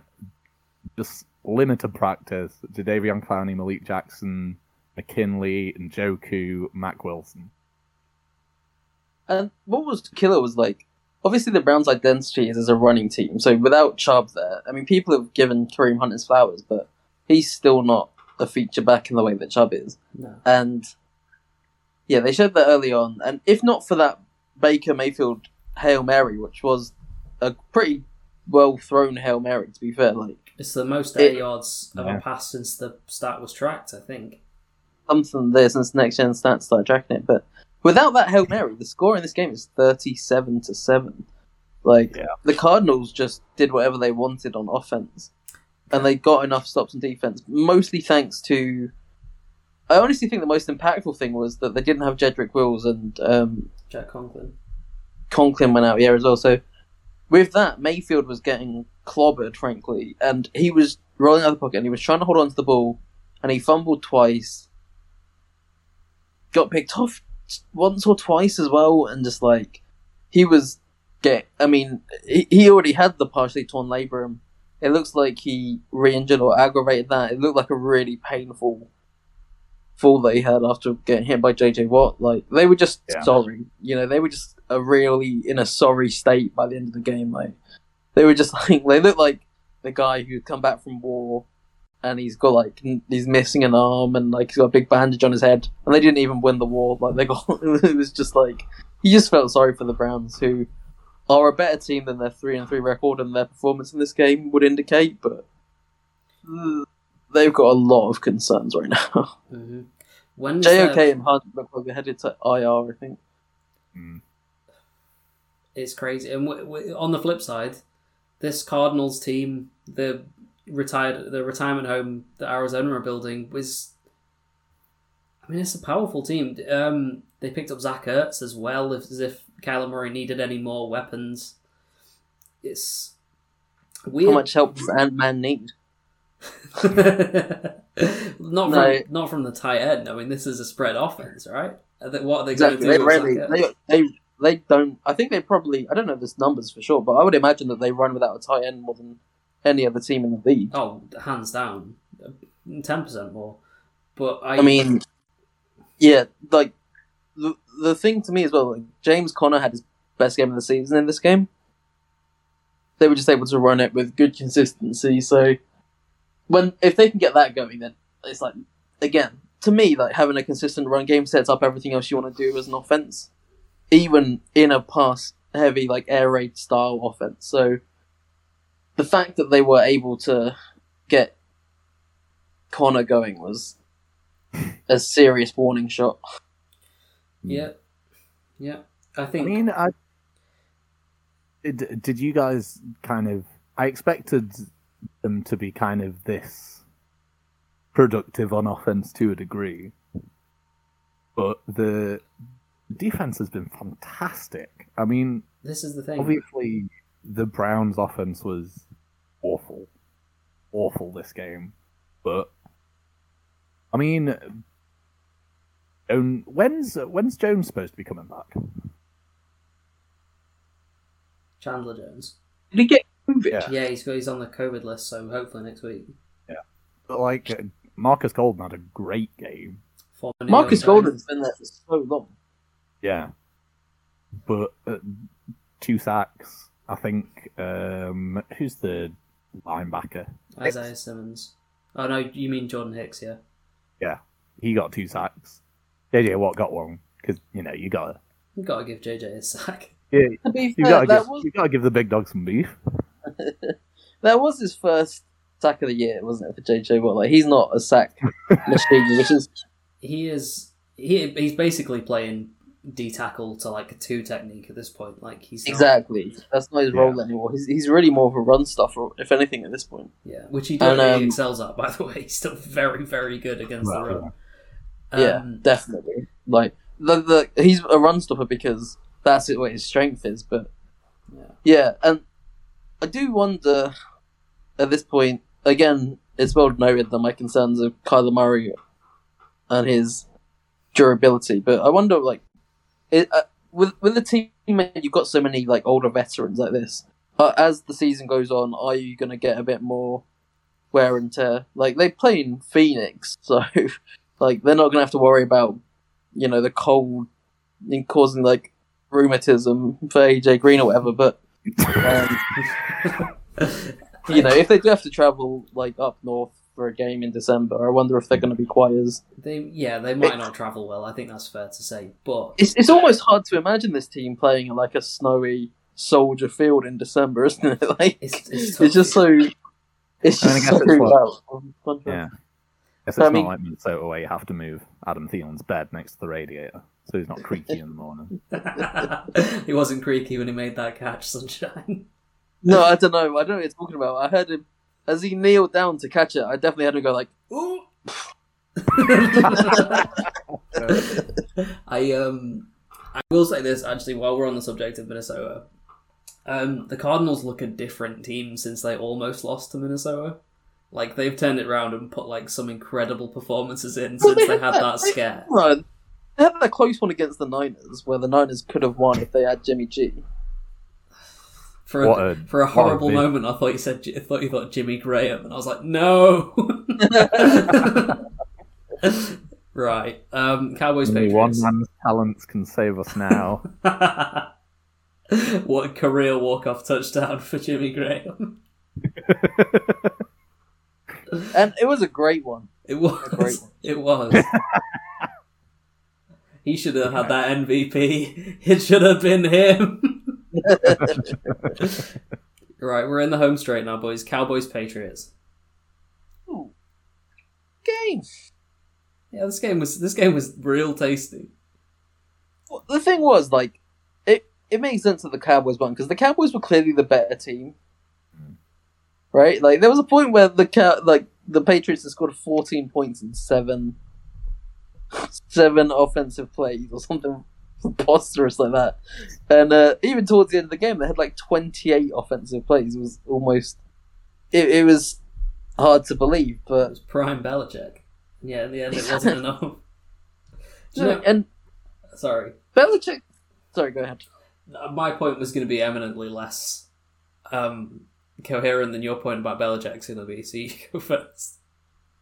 just limited practice. Jadeveon Clowney, Malik Jackson, McKinley, and Njoku, Mack Wilson. And what was killer was like, obviously the Browns' identity is as a running team. So without Chubb there, I mean, people have given Kareem Hunt his flowers, but he's still not a feature back in the way that Chubb is. No. And yeah, they showed that early on. And if not for that Baker Mayfield hail mary, which was a pretty well thrown hail mary, to be fair, like It's the most It- air yards of Yeah. a pass since the stat was tracked, I think. something there since next gen stats started tracking it. But without that hail mary, the score in this game is thirty-seven to seven. Like Yeah. the Cardinals just did whatever they wanted on offense, and they got enough stops on defense. Mostly thanks to, I honestly think the most impactful thing was that they didn't have Jedrick Wills and um, Jack Conklin. Conklin went out here as well. So with that, Mayfield was getting clobbered, frankly, and he was rolling out of the pocket and he was trying to hold on to the ball, and he fumbled twice, got picked off once or twice as well, and just like he was get. I mean, he, he already had the partially torn labrum. It looks like he re-injured or aggravated that. It looked like a really painful fall that he had after getting hit by JJ Watt. Like they were just Yeah. sorry, you know, they were just a really in a sorry state by the end of the game. Like they were just like they looked like the guy who'd come back from war and he's got like he's missing an arm and like he's got a big bandage on his head, and they didn't even win the war. Like they got it was just like he just felt sorry for the Browns, who are a better team than their three and three record and their performance in this game would indicate, but uh, they've got a lot of concerns right now. hmm When is JOK their- and Hunt look like they're headed to IR, I think. Mm. It's crazy. And w- w- on the flip side, this Cardinals team, the retired, the retirement home that Arizona are building was. I mean, it's a powerful team. Um, they picked up Zach Ertz as well, if, as if Kyler Murray needed any more weapons. It's weird. How much help does Ant Man need? not No. from not from the tight end. I mean, this is a spread offense, right? What are they Exactly. going They to do? with rarely, Zach Ertz? they, they they don't. I think they probably. I don't know this numbers for sure, but I would imagine that they run without a tight end more than any other team in the league. Oh, hands down, ten percent more. But I, I mean, yeah, like the the thing to me as well. Like, James Conner had his best game of the season in this game. They were just able to run it with good consistency. So when if they can get that going, then it's like again to me like having a consistent run game sets up everything else you want to do as an offense, even in a pass heavy like air raid style offense. So the fact that they were able to get Conner going was a serious warning shot. Yeah, yeah. I think. I mean, I did. Did you guys kind of? I expected them to be kind of this productive on offense to a degree, but the defense has been fantastic. I mean, this is the thing. obviously, the Browns' offense was awful, awful this game, but I mean. Um, when's when's Jones supposed to be coming back? Chandler Jones. Did he get COVID? Yeah. Yeah, he's got, he's on the COVID list, so hopefully next week. Yeah, but like uh, Marcus Golden had a great game. Marcus Golden's been there for so long. Yeah, but uh, two sacks. I think. Um, who's the linebacker? Isaiah Simmons. Oh no, you mean Jordan Hicks? Yeah. Yeah, He got two sacks. JJ Watt got one because you know you gotta. you got to give JJ a sack. Yeah, To be you fair, gotta give, was you gotta give the big dog some beef. that was his first sack of the year, wasn't it, for JJ Watt? Like he's not a sack machine, which is He is he he's basically playing D tackle to like a two technique at this point. Like he's not- exactly that's not his Yeah. role anymore. He's he's really more of a run stuffer, if anything, at this point. yeah, which he And, definitely um, excels at. By the way, he's still very very good against Well, the run. yeah, Um, definitely. Like the the he's a run stopper because that's it, what his strength is. But Yeah. yeah, and I do wonder at this point. Again, it's well noted that my concerns are Kyler Murray and his durability. But I wonder, like, it, uh, with with the team, you've got so many like older veterans like this. Uh, as the season goes on, are you going to get a bit more wear and tear? Like they play in Phoenix, so like they're not going to have to worry about you know the cold and causing like rheumatism for AJ Green or whatever. But um, you know, if they do have to travel like up north for a game in December, I wonder if they're going to be quite as. they yeah they might not travel well. I think that's fair to say. But It's it's almost hard to imagine this team playing in like a snowy Soldier Field in December, isn't it? Like it's it's, it's just so. It's I mean, I just so it's what- well. Yeah. Guess So, it's I mean- not like Minnesota where you have to move Adam Thielen's bed next to the radiator, so he's not creaky in the morning. he wasn't creaky when he made that catch, sunshine. No, I don't know. I don't know what you're talking about. I heard him as he kneeled down to catch it. I definitely had him go like, Ooh. I um I will say this actually while we're on the subject of Minnesota. Um the Cardinals look a different team since they almost lost to Minnesota. Like they've turned it around and put like some incredible performances in Well, since they they had had that- that scare. no. They had that close one against the Niners where the Niners could have won if they had Jimmy G. For a, a- for a what a horrible moment, I thought you said I thought you thought Jimmy Graham, and I was like, no. right, um, Cowboys Only one man's talents can save us now. what a career walk-off touchdown for Jimmy Graham. And it was a great one. It great was. one. It was. he should have had that MVP. It should have been him. right, we're in the home straight now, boys. Cowboys, Patriots. Ooh. Game. Yeah, this game was this game was real tasty. Well, the thing was, like, it it makes sense that the Cowboys won because the Cowboys were clearly the better team. Right? Like, there was a point where the like the Patriots had scored fourteen points in seven seven offensive plays or something preposterous like that, and uh, even towards the end of the game, they had like twenty eight offensive plays. It was almost it, it was hard to believe, It but was prime Belichick. Yeah, in the end, it wasn't enough. You know- and sorry, Belichick. Sorry, go ahead. my point was going to be eminently less um, coherent than your point about Belichick's. So you go first.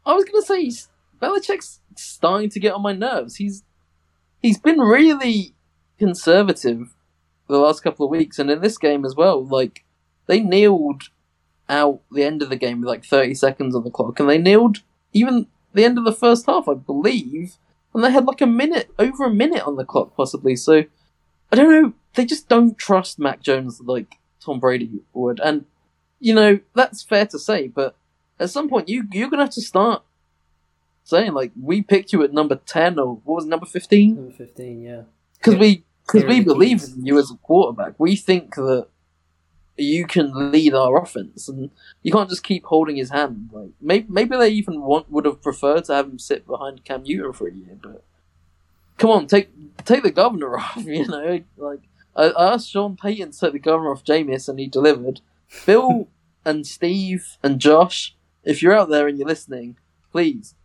I was gonna say Belichick's starting to get on my nerves. He's he's been really conservative the last couple of weeks, and in this game as well. Like they kneeled out the end of the game with like thirty seconds on the clock, and they kneeled even the end of the first half, I believe, and they had like a minute, over a minute on the clock possibly. So I don't know. They just don't trust Mac Jones like Tom Brady would, and you know that's fair to say, but at some point you you're gonna have to start saying like we picked you at number ten or what was it, number fifteen Number fifteen, yeah. because we because we believe in you as a quarterback. We think that you can lead our offense, and you can't just keep holding his hand. Like maybe maybe they even want would have preferred to have him sit behind Cam Newton for a year, but come on, take take the governor off. You know, like I, I asked Sean Payton to take the governor off Jameis, and he delivered. Bill and Steve and Josh, if you're out there and you're listening, please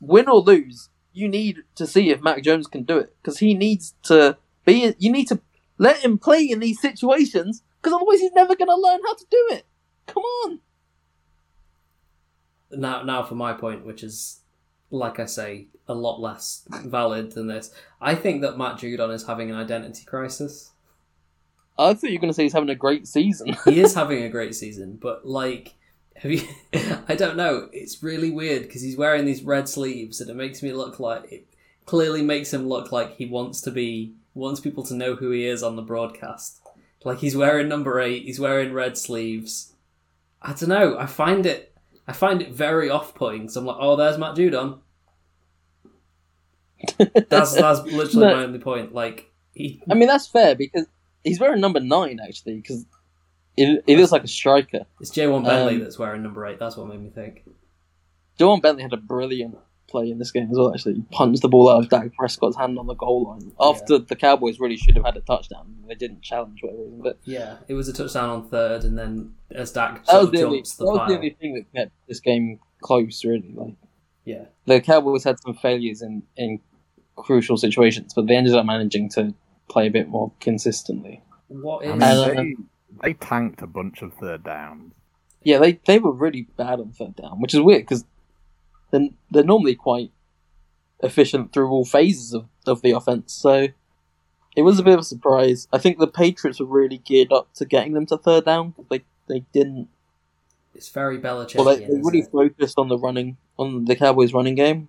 win or lose, you need to see if Mac Jones can do it because he needs to be. You need to let him play in these situations because otherwise he's never going to learn how to do it. Come on. Now, now for my point, which is, like I say, a lot less valid than this. I think that Matt Judon is having an identity crisis. I thought you were going to say he's having a great season. He is having a great season, but like, have you? I don't know. It's really weird because he's wearing these red sleeves, and it makes me look like it clearly makes him look like he wants to be wants people to know who he is on the broadcast. Like he's wearing number eight, he's wearing red sleeves. I don't know. I find it. I find it very off-putting. So I'm like, oh, there's Matt Judon. That's that's literally No. my only point. Like he, I mean, that's fair because he's wearing number nine actually because it, it looks like a striker. it's Ja'Whaun Bentley Um, that's wearing number eight. That's what made me think. Ja'Whaun Bentley had a brilliant play in this game as well. Actually, He punched the ball out of Dak Prescott's hand on the goal line after the Cowboys really should have had a touchdown. They didn't challenge for whatever reason, but Yeah, it was a touchdown on third, and then as Dak that was, the only, jumps that was the only thing that kept this game close. Really, like Yeah, the Cowboys had some failures in in crucial situations, but they ended up managing to play a bit more consistently. what is? I mean, Uh, they, they tanked a bunch of third downs. Yeah, they they were really bad on third down, which is weird because they're, they're normally quite efficient through all phases of, of the offense. So it was a bit of a surprise. I think the Patriots were really geared up to getting them to third down. They they didn't. it's very Belichick. Well, they, they really focused on the running on the Cowboys' running game.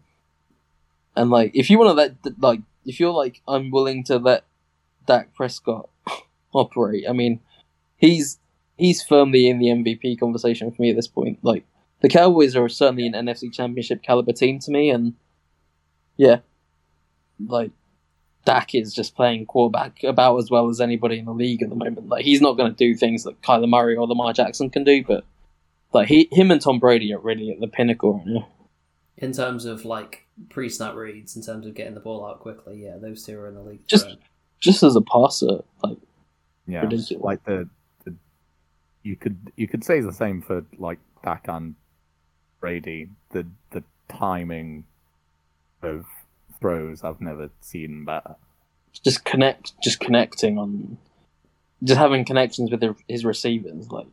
And like, if you want to let like, if you're like, I'm willing to let Dak Prescott operate. I mean, he's he's firmly in the MVP conversation for me at this point. Like, the Cowboys are certainly an NFC Championship caliber team to me, and yeah, like Dak is just playing quarterback about as well as anybody in the league at the moment. Like, he's not going to do things that Kyler Murray or Lamar Jackson can do, but like he, him and Tom Brady are really at the pinnacle right now. in terms of like pre-snap reads, in terms of getting the ball out quickly. Yeah, those two are in the league. Just-. Just as a passer, like Yeah, Ridiculous. like the, the you could you could say the same for like Dak and Brady. The the timing of throws I've never seen better. just connect, just connecting on, just having connections with his receivers. Like,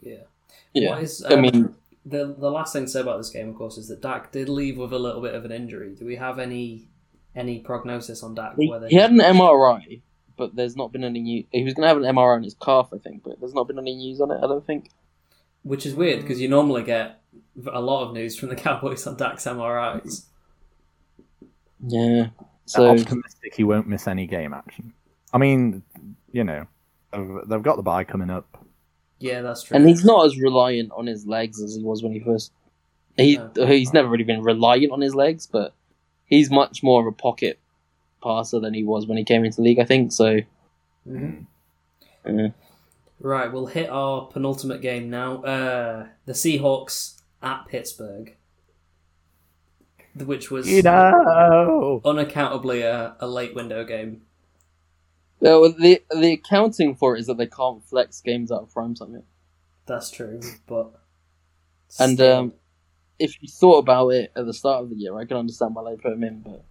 yeah. yeah, What is, I um, mean, the the last thing to say about this game, of course, is that Dak did leave with a little bit of an injury. Do we have any any prognosis on Dak? he, whether he had an MRI, but there's not been any new. He was going to have an MRI on his calf, I think, but there's not been any news on it. I don't think. which is weird because you normally get a lot of news from the Cowboys on Dak's MRIs. Yeah. So So optimistic he won't miss any game action. I mean, you know, they've, they've got the bye coming up. Yeah, that's true. and he's not as reliant on his legs as he was when he first. He No. he's never really been reliant on his legs, but he's much more of a pocket passer than he was when he came into the league. I think so. Mhm. Yeah. Right, we'll hit our penultimate game now. Uh, the Seahawks at Pittsburgh, which was You know, unaccountably a, a late window game. Well, the the accounting for it is that they can't flex games out of prime time. That's true, but And still. um, if you thought about it at the start of the year, I can understand why they put him in. But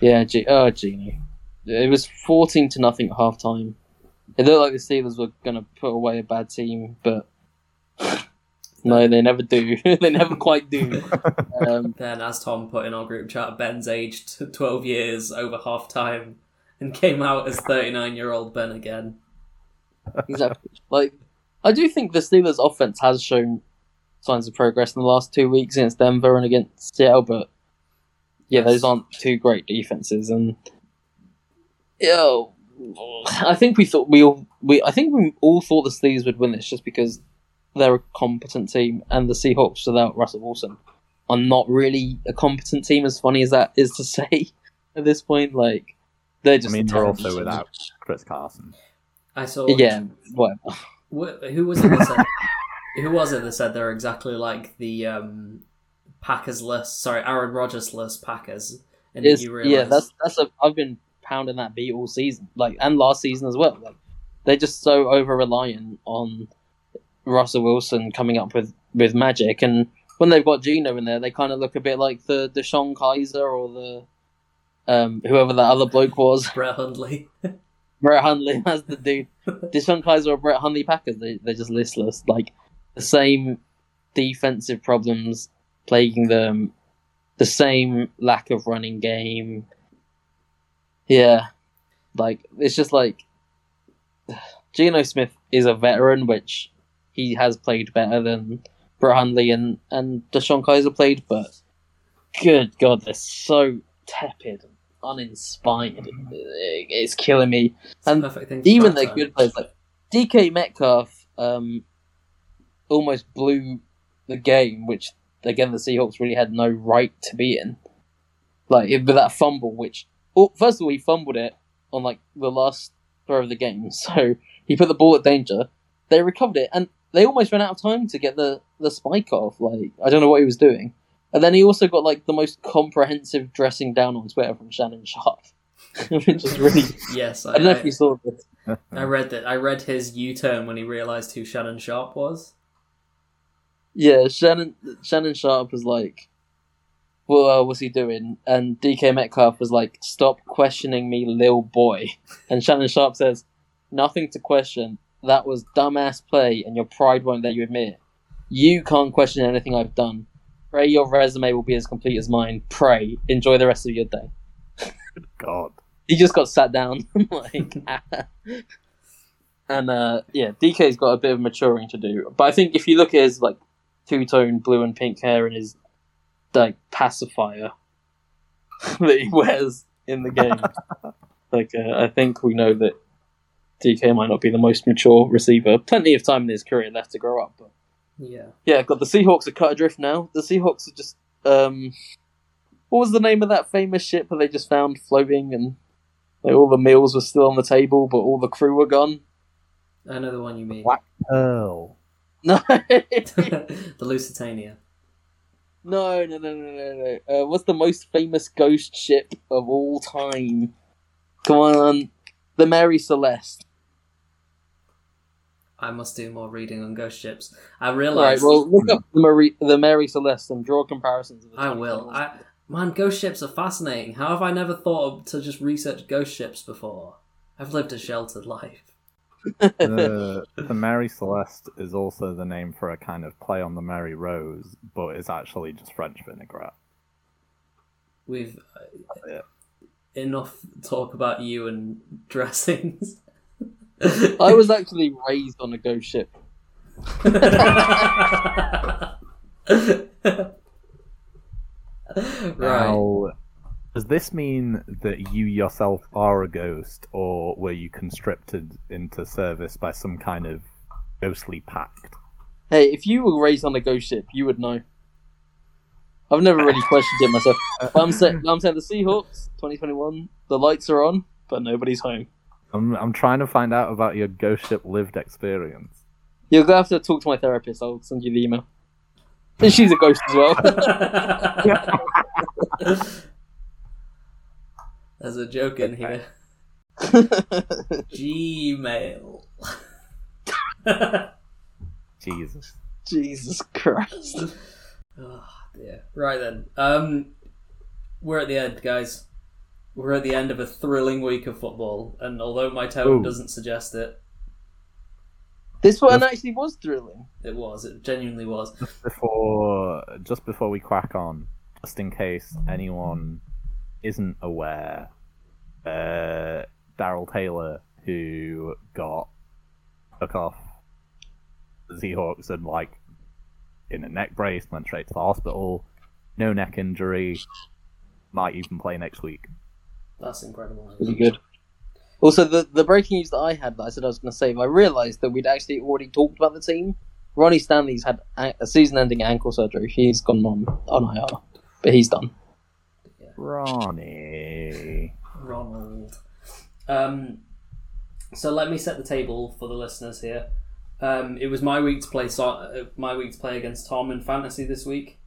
yeah, G- oh Geno, it was fourteen to nothing at half time. It looked like the Steelers were going to put away a bad team, but no, they never do. they never quite do. Um, then, as Tom put in our group chat, Ben's aged twelve years over half time and came out as thirty nine year old Ben again. exactly. Like, I do think the Steelers' offense has shown signs of progress in the last two weeks against Denver and against Seattle, but yeah, those aren't two great defenses. And yo, I think we thought we all we I think we all thought the Steelers would win this just because they're a competent team, and the Seahawks without Russell Wilson are not really a competent team. As funny as that is to say at this point, like they're just. I mean, they're also team. without Chris Carson. I saw. Yeah, whatever. Wh- Who was it that said? who was it that said they're exactly like the um, Packers list? Sorry, Aaron Rodgers list Packers. And It's- you yeah, that's that's a. I've been pounding that beat all season, like and last season as well. Like they're just so over reliant on Russell Wilson coming up with with magic, and when they've got Geno in there, they kind of look a bit like the DeShone Kizer or the um whoever that other bloke was, Brett Hundley. Brett Hundley. That's the dude. DeShone Kizer or Brett Hundley Packers. They they're just listless. Like the same defensive problems plaguing them, the same lack of running game. Yeah, like it's just like Geno Smith is a veteran, which he has played better than Brett Hundley and and DeShone Kizer played, but good God, they're so tepid, and uninspired. It's killing me It's the And perfect thing for even their good players like DK Metcalf um, almost blew the game, which again the Seahawks really had no right to be in. Like with that fumble, which well, first of all he fumbled it on like the last throw of the game, so he put the ball at danger. They recovered it, and they almost ran out of time to get the the spike off. Like I don't know what he was doing, and then he also got like the most comprehensive dressing down on Twitter from Shannon Sharpe, which is really. Yes, I, I don't know if you saw this. I read that. I read his U-turn when he realized who Shannon Sharpe was. Yeah, Shannon Shannon Sharpe was like, "Well, uh, what's he doing?" And DK Metcalf was like, "Stop questioning me, lil boy." And Shannon Sharpe says, "Nothing to question. That was dumbass play, and your pride won't let you admit it. You can't question anything I've done. Pray your resume will be as complete as mine. Pray. Enjoy the rest of your day." God. He just got sat down, like, and uh, yeah, DK's got a bit of maturing to do. But I think if you look at his like two tone blue and pink hair and his like pacifier that he wears in the game, like uh, I think we know that DK might not be the most mature receiver. Plenty of time in his career left to grow up, but Yeah. yeah, got the Seahawks are cut adrift now. The Seahawks are just um, what was the name of that famous ship that they just found floating and like all the meals were still on the table, but all the crew were gone? I know the one you mean. What? Pearl. No, the Lusitania. no, no, no, no, no, no. Uh, what's the most famous ghost ship of all time? Come on, the Mary Celeste. I must do more reading on ghost ships. I realize. realized. well, look up the Mary, the Mary Celeste and draw comparisons. Of the I will. I man, ghost ships are fascinating. How have I never thought of, to just research ghost ships before? I've lived a sheltered life. The, the Mary Celeste is also the name for a kind of play on the Mary Rose, but it's actually just French vinaigrette. We've That's uh, enough talk about you and dressings. I was actually raised on a ghost ship. right. Now, does this mean that you yourself are a ghost, or were you conscripted into service by some kind of ghostly pact? Hey, if you were raised on a ghost ship, you would know. I've never really questioned it myself. I'm saying, I'm saying the Seahawks, 2021, the lights are on, but nobody's home. I'm I'm trying to find out about your ghost ship lived experience. You're gonna have to talk to my therapist. I'll send you the email. And she's a ghost as well. There's a joke in here. Gmail. Jesus. Jesus Christ. oh dear. Right then. Um, we're at the end, guys. We're at the end of a thrilling week of football, and although my tone Ooh. doesn't suggest it, This one actually was thrilling. it was. It genuinely was. Before just before we crack on, just in case anyone isn't aware, uh, Darrell Taylor, who got took off the Seahawks and like in a neck brace, went straight to the hospital, no neck injury, might even play next week. That's incredible. Really good. Also, the, the breaking news that I had that I said I was going to save, I realised that we'd actually already talked about the team. Ronnie Stanley's had a, a season-ending ankle surgery. He's gone on on IR, but he's done. Ronnie. Ronald. Um, so let me set the table for the listeners here. Um, it was my week to play so- uh, my week to play against Tom in fantasy this week.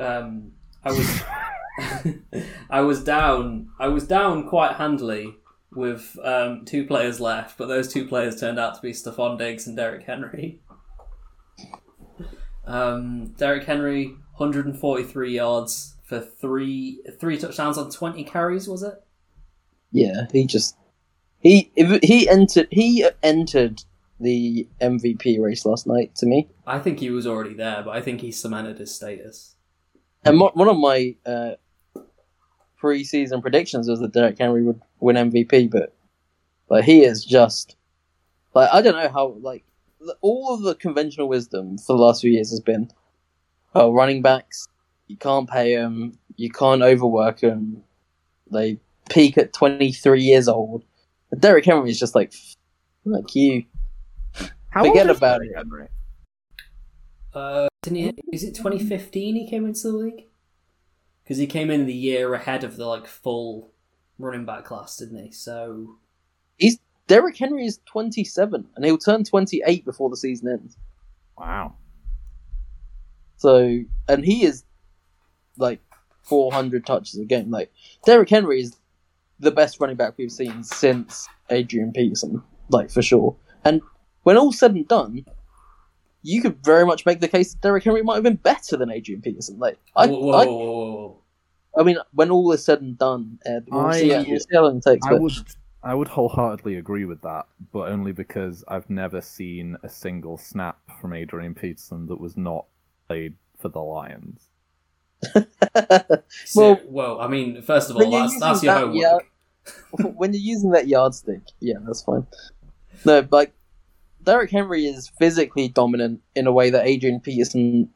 Um, I was I was down I was down quite handily with um, two players left, but those two players turned out to be Stefon Diggs and Derrick Henry. Um, Derrick Henry, 143 yards for three three touchdowns on 20 carries, was it? Yeah, he just he he entered he entered the MVP race last night to me. I think he was already there, but I think he cemented his status. And mo- one of my uh, pre-season predictions was that Derrick Henry would win MVP, but like he is just like I don't know how like all of the conventional wisdom for the last few years has been, oh, running backs you can't pay them, you can't overwork them, they peak at twenty three years old. But Derrick Henry is just like, like you. How Forget about Derrick it. Henry? Uh, didn't he, is it 2015 he came into the league? Because he came in the year ahead of the like full running back class, didn't he? So Derrick Henry is twenty seven, and he'll turn twenty eight before the season ends. Wow. So, and he is like 400 touches a game. Like, Derrick Henry is the best running back we've seen since Adrian Peterson, like, for sure. And when all's said and done, you could very much make the case that Derrick Henry might have been better than Adrian Peterson. Like, I, whoa, whoa, I, whoa, whoa, whoa. I mean, when all is said and done, Ed, we'll, I- see, we'll see how long it takes. I But would I would wholeheartedly agree with that, but only because I've never seen a single snap from Adrian Peterson that was not played for the Lions. So, Well- well, I mean, first of all, that's that's your that, homework. yeah. when you're using that yardstick, yeah, that's fine. No, like Derrick Henry is physically dominant in a way that Adrian Peterson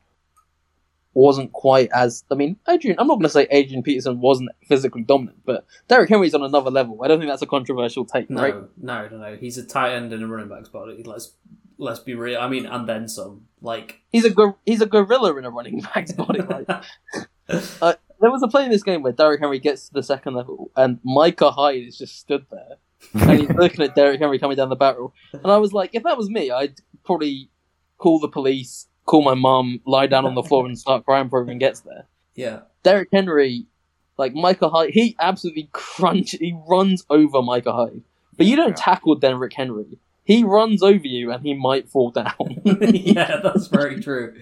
wasn't quite as. I mean, Adrian. I'm not going to say Adrian Peterson wasn't physically dominant, but Derrick Henry's on another level. I don't think that's a controversial take, No, right? no, no, no. He's a tight end in a running back's body. Let's let's be real. I mean, and then some. Like, He's a gor- he's a gorilla in a running back's body. Like. Uh, there was a play in this game where Derrick Henry gets to the second level, and Micah Hyde is just stood there, and he's looking at Derrick Henry coming down the barrel. And I was like, if that was me, I'd probably call the police, call my mum, lie down on the floor, and start crying before he even gets there. yeah, Derrick Henry, like Micah Hyde, he absolutely crunch. He runs over Micah Hyde, but you don't Yeah. tackle Derrick Henry. He runs over you, and he might fall down. yeah, that's very true.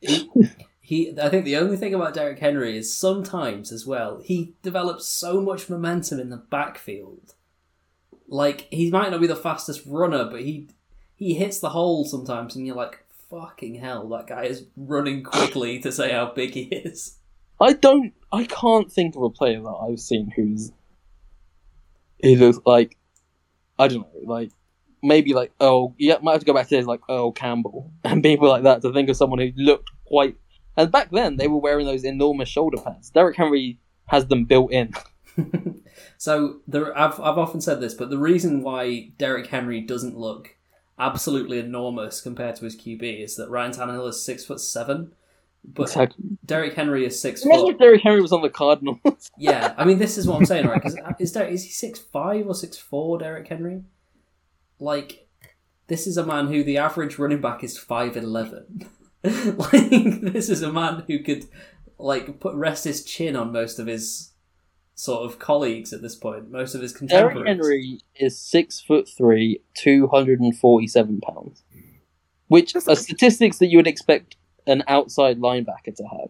He, he, I think the only thing about Derrick Henry is sometimes as well he develops so much momentum in the backfield. Like he might not be the fastest runner, but he he hits the hole sometimes, and you're like, "Fucking hell, that guy is running quickly to say how big he is." I don't. I can't think of a player that I've seen who's who looks like. I don't know, like maybe like Earl. You might have to go back to days like Earl Campbell and people like that to think of someone who looked quite. And back then, they were wearing those enormous shoulder pads. Derrick Henry has them built in. so there, I've I've often said this, but the reason why Derrick Henry doesn't look absolutely enormous compared to his QB is that Ryan Tannehill is six foot seven, but Exactly. Derrick Henry is six Imagine foot. if Derrick Henry was on the Cardinals. Yeah, I mean this is what I'm saying, right? Because uh, is there is he six five or six four, Derrick Henry? Like, this is a man who the average running back is five eleven. like, this is a man who could like put rest his chin on most of his sort of colleagues at this point, most of his Derrick contemporaries. Henry is six foot three, two hundred and forty-seven pounds, which are statistics that you would expect an outside linebacker to have.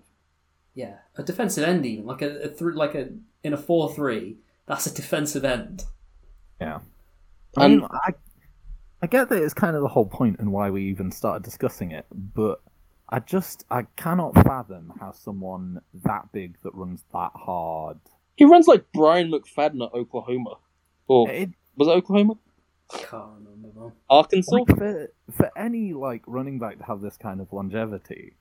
Yeah, a defensive end, even like a, a th- like a in a four three. That's a defensive end. Yeah. I And- mean, I, I get that it's kind of the whole point and why we even started discussing it, but I just I cannot fathom how someone that big that runs that hard. He runs like Brian McFadden at Oklahoma, or It, was it Oklahoma? Can't remember. Arkansas. like for for any like running back to have this kind of longevity,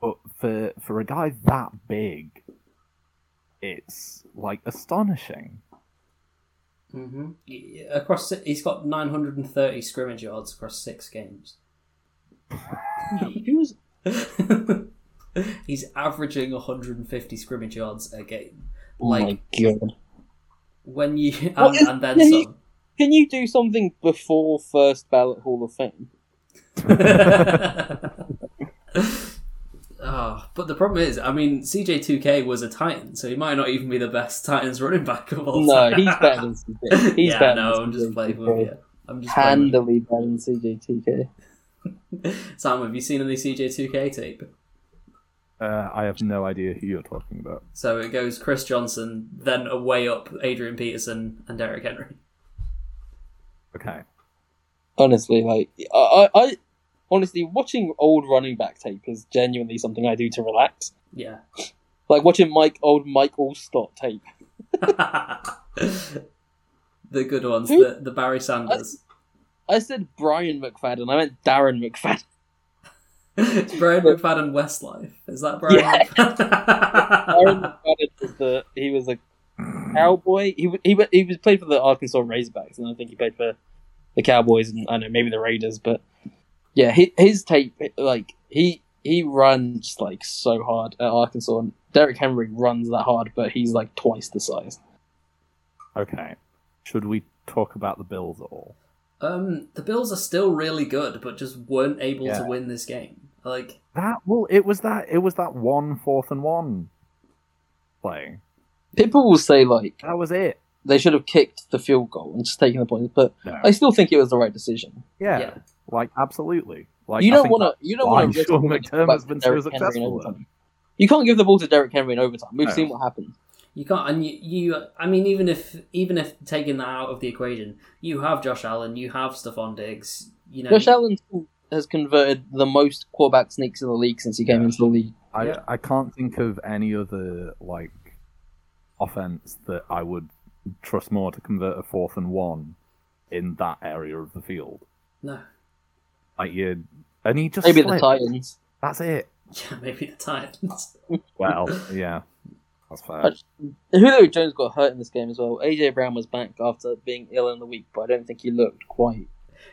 but for for a guy that big, it's like astonishing. Hmm Across, he's got nine hundred and thirty scrimmage yards across six games. he was he's averaging 150 scrimmage yards a game. oh Like- my god. When you and, What is- and then can you- Can you do something before first ballot Hall of Fame? Ah, but the problem is, I mean, CJ2K was a Titan, so he might not even be the best Titans running back of all time. No, he's better than CJ. He's yeah, better no, than I'm just CJ2K. playing with you. I'm just playing Handily better than CJ2K. Sam, have you seen any CJ2K tape? Uh, I have no idea who you're talking about. So it goes Chris Johnson, then away up Adrian Peterson and Derrick Henry. Okay. Honestly, like I, I, I honestly watching old running back tape is genuinely something I do to relax. Yeah. Like watching Mike old Mike Alstott tape. the good ones, Who- the, the Barry Sanders. I said Brian McFadden. I meant Darren McFadden. It's Brian McFadden Westlife. Is that Brian? Yeah. Darren McFadden? McFadden was the he was a cowboy. He he he was played for the Arkansas Razorbacks, and I think he played for the Cowboys and I don't know maybe the Raiders. But yeah, his, his tape like he he runs like so hard at Arkansas. And Derrick Henry runs that hard, but he's like twice the size. Okay. Should we talk about the Bills at all? um, the Bills are still really good, but just weren't able to win this game. Like, That well, it was that it was that one fourth and one play. People will say like That was it. They should have kicked the field goal and just taken the points, but No. I still think it was the right decision. Yeah, Yeah. like absolutely. Like you I don't want to. You don't want to. Sean McDermott's been so successful overtime. You can't give the ball to Derrick Henry in overtime. We've No. seen what happened. you can't, and you, you, I mean, even if, even if taking that out of the equation, you have Josh Allen, you have Stefon Diggs, you know, Josh Allen has converted the most quarterback sneaks in the league since he came Yeah. into the league. I Yeah. I can't think of any other like offense that I would trust more to convert a fourth and one in that area of the field. no, Like you, and he just Maybe the. Titans. That's it. yeah, maybe the Titans. Well, yeah, that's fair. But- Julio Jones got hurt in this game as well. AJ Brown was back after being ill in the week, but I don't think he looked quite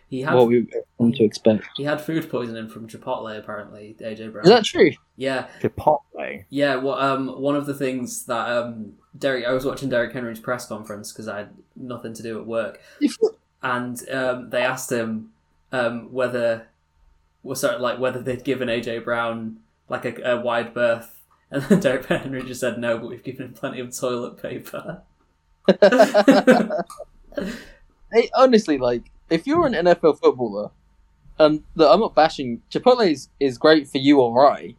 He had, what we come to expect. he had food poisoning from Chipotle, apparently. AJ Brown. Is that true? yeah, Chipotle. Yeah, well, um, one of the things that um, Derrick, I was watching Derrick Henry's press conference because I had nothing to do at work, and um, they asked him um, whether, was sort of like whether they'd given AJ Brown like a, a wide berth, and then Derrick Henry just said no, but we've given him plenty of toilet paper. hey, honestly, like if you're an NFL footballer, and look, I'm not bashing Chipotle is, is great for you I,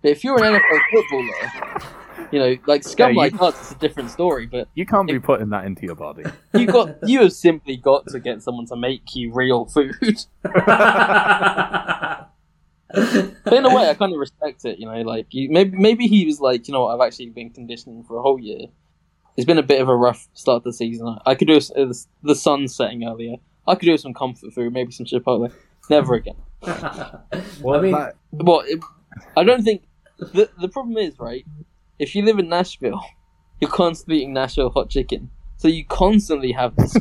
but if you're an NFL footballer, you know, like scum Yeah, you- like us, it's a different story. But You can't be putting that into your body. you got you have simply got to get someone to make you real food. But in a way, I kind of respect it. You know, like you, maybe maybe he was like, you know, what, I've actually been conditioning for a whole year. It's been a bit of a rough start to the season. I could do a, uh, the sun setting earlier. I could do with some comfort food, maybe some Chipotle. Never again. Well, I mean, that- But it, I don't think the the problem is right. If you live in Nashville, you're constantly eating Nashville hot chicken, so you constantly have this.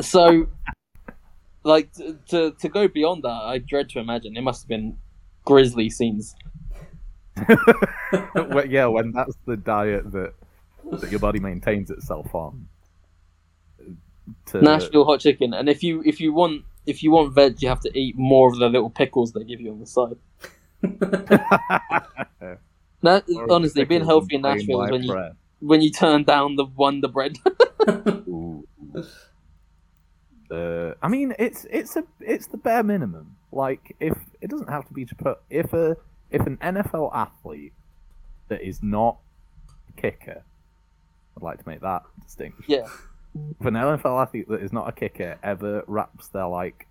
so, like to, to to go beyond that, I dread to imagine it must have been grisly scenes. well, yeah, when that's the diet that that your body maintains itself on. To, Nashville hot chicken, and if you if you want if you want veg, you have to eat more of the little pickles they give you on the side. Or honestly, being healthy in Nashville is when you when you turn down the Wonder Bread. Uh, I mean, it's it's a it's the bare minimum. Like, if it doesn't have to be Chipotle, if a if an NFL athlete that is not a kicker, I'd like to make that distinction. yeah, If an NFL athlete that is not a kicker ever wraps their like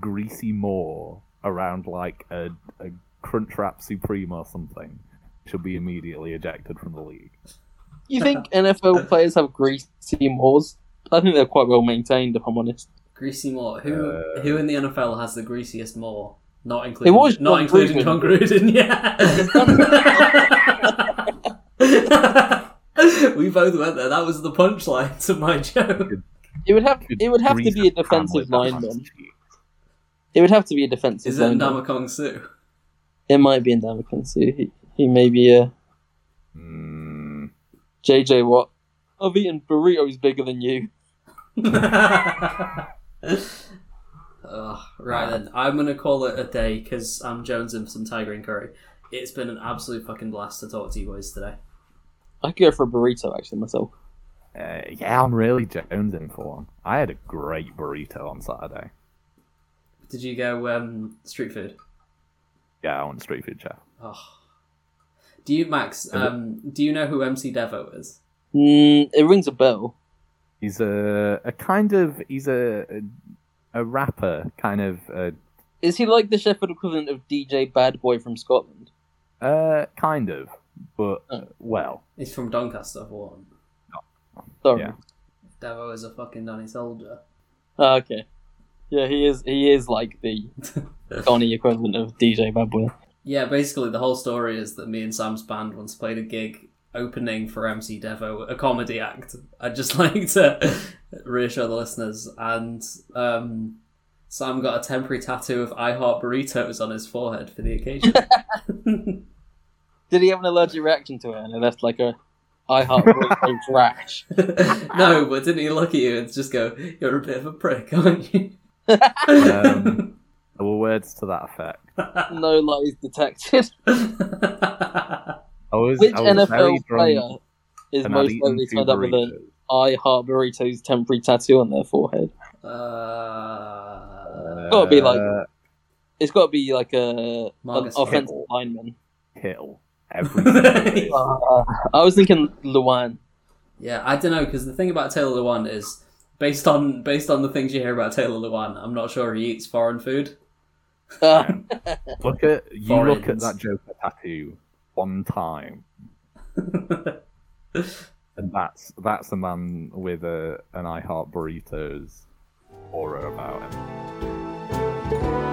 greasy maw around like a, a Crunchwrap Supreme or something, should be immediately ejected from the league. you think NFL players have greasy maws? I think they're quite well maintained, if I'm honest. Greasy Moore. Who Uh, who in the NFL has the greasiest Moore? Not including was not Jon including Gruden. Jon Gruden. Yeah. we both went there. That was the punchline to my joke. It would have Could it would have to be a defensive with lineman. It would have to be a defensive Is it lineman. Ndamukong Suh? It might be Ndamukong Suh. He, he may be a Mm, JJ Watt. I've eaten burritos bigger than you. Ugh, right then, I'm gonna call it a day because I'm jonesing for some tiger and curry. It's been an absolute fucking blast to talk to you boys today. I could go for a burrito actually myself. uh, yeah, I'm really jonesing for one. I had a great burrito on Saturday. Did you go um, street food? Yeah, I went street food chef. Oh. Do you, Max? Um, do you know who MC Devvo is? Mm, it rings a bell. He's a a kind of he's a a, a rapper, kind of uh, Is he like the Sheffield equivalent of DJ Bad Boy from Scotland? uh kind of, but Oh. well, He's from Doncaster, for one. Sorry. Yeah. Devvo is a fucking Donny Soldier. Ah, okay. Yeah, he is. He is like the Donny equivalent of DJ Bad Boy. Yeah, basically the whole story is that me and Sam's band once played a gig opening for MC Devvo, a comedy act. I'd just like to reassure the listeners. And um, Sam got a temporary tattoo of I Heart Burritos on his forehead for the occasion. Did he have an allergic reaction to it and it left like a I heart burrito rash? no, but didn't he look at you and just go, "You're a bit of a prick, aren't you?" um, there were words to that effect. No lies detected. I was, Which I was NFL drunk player is most eaten likely two turned up with an. I heart burritos temporary tattoo on their forehead? uh, Gotta be like- Uh, It's got to be like a an offensive Kittle. lineman. Hill. Every. Uh, I was thinking Lewan. Yeah, I don't know because the thing about Taylor Lewan is based on based on the things you hear about Taylor Lewan. I'm not sure he eats foreign food. Uh, Look at you look at that Joker tattoo one time, and that's that's a man with a an I Heart Burritos aura about him.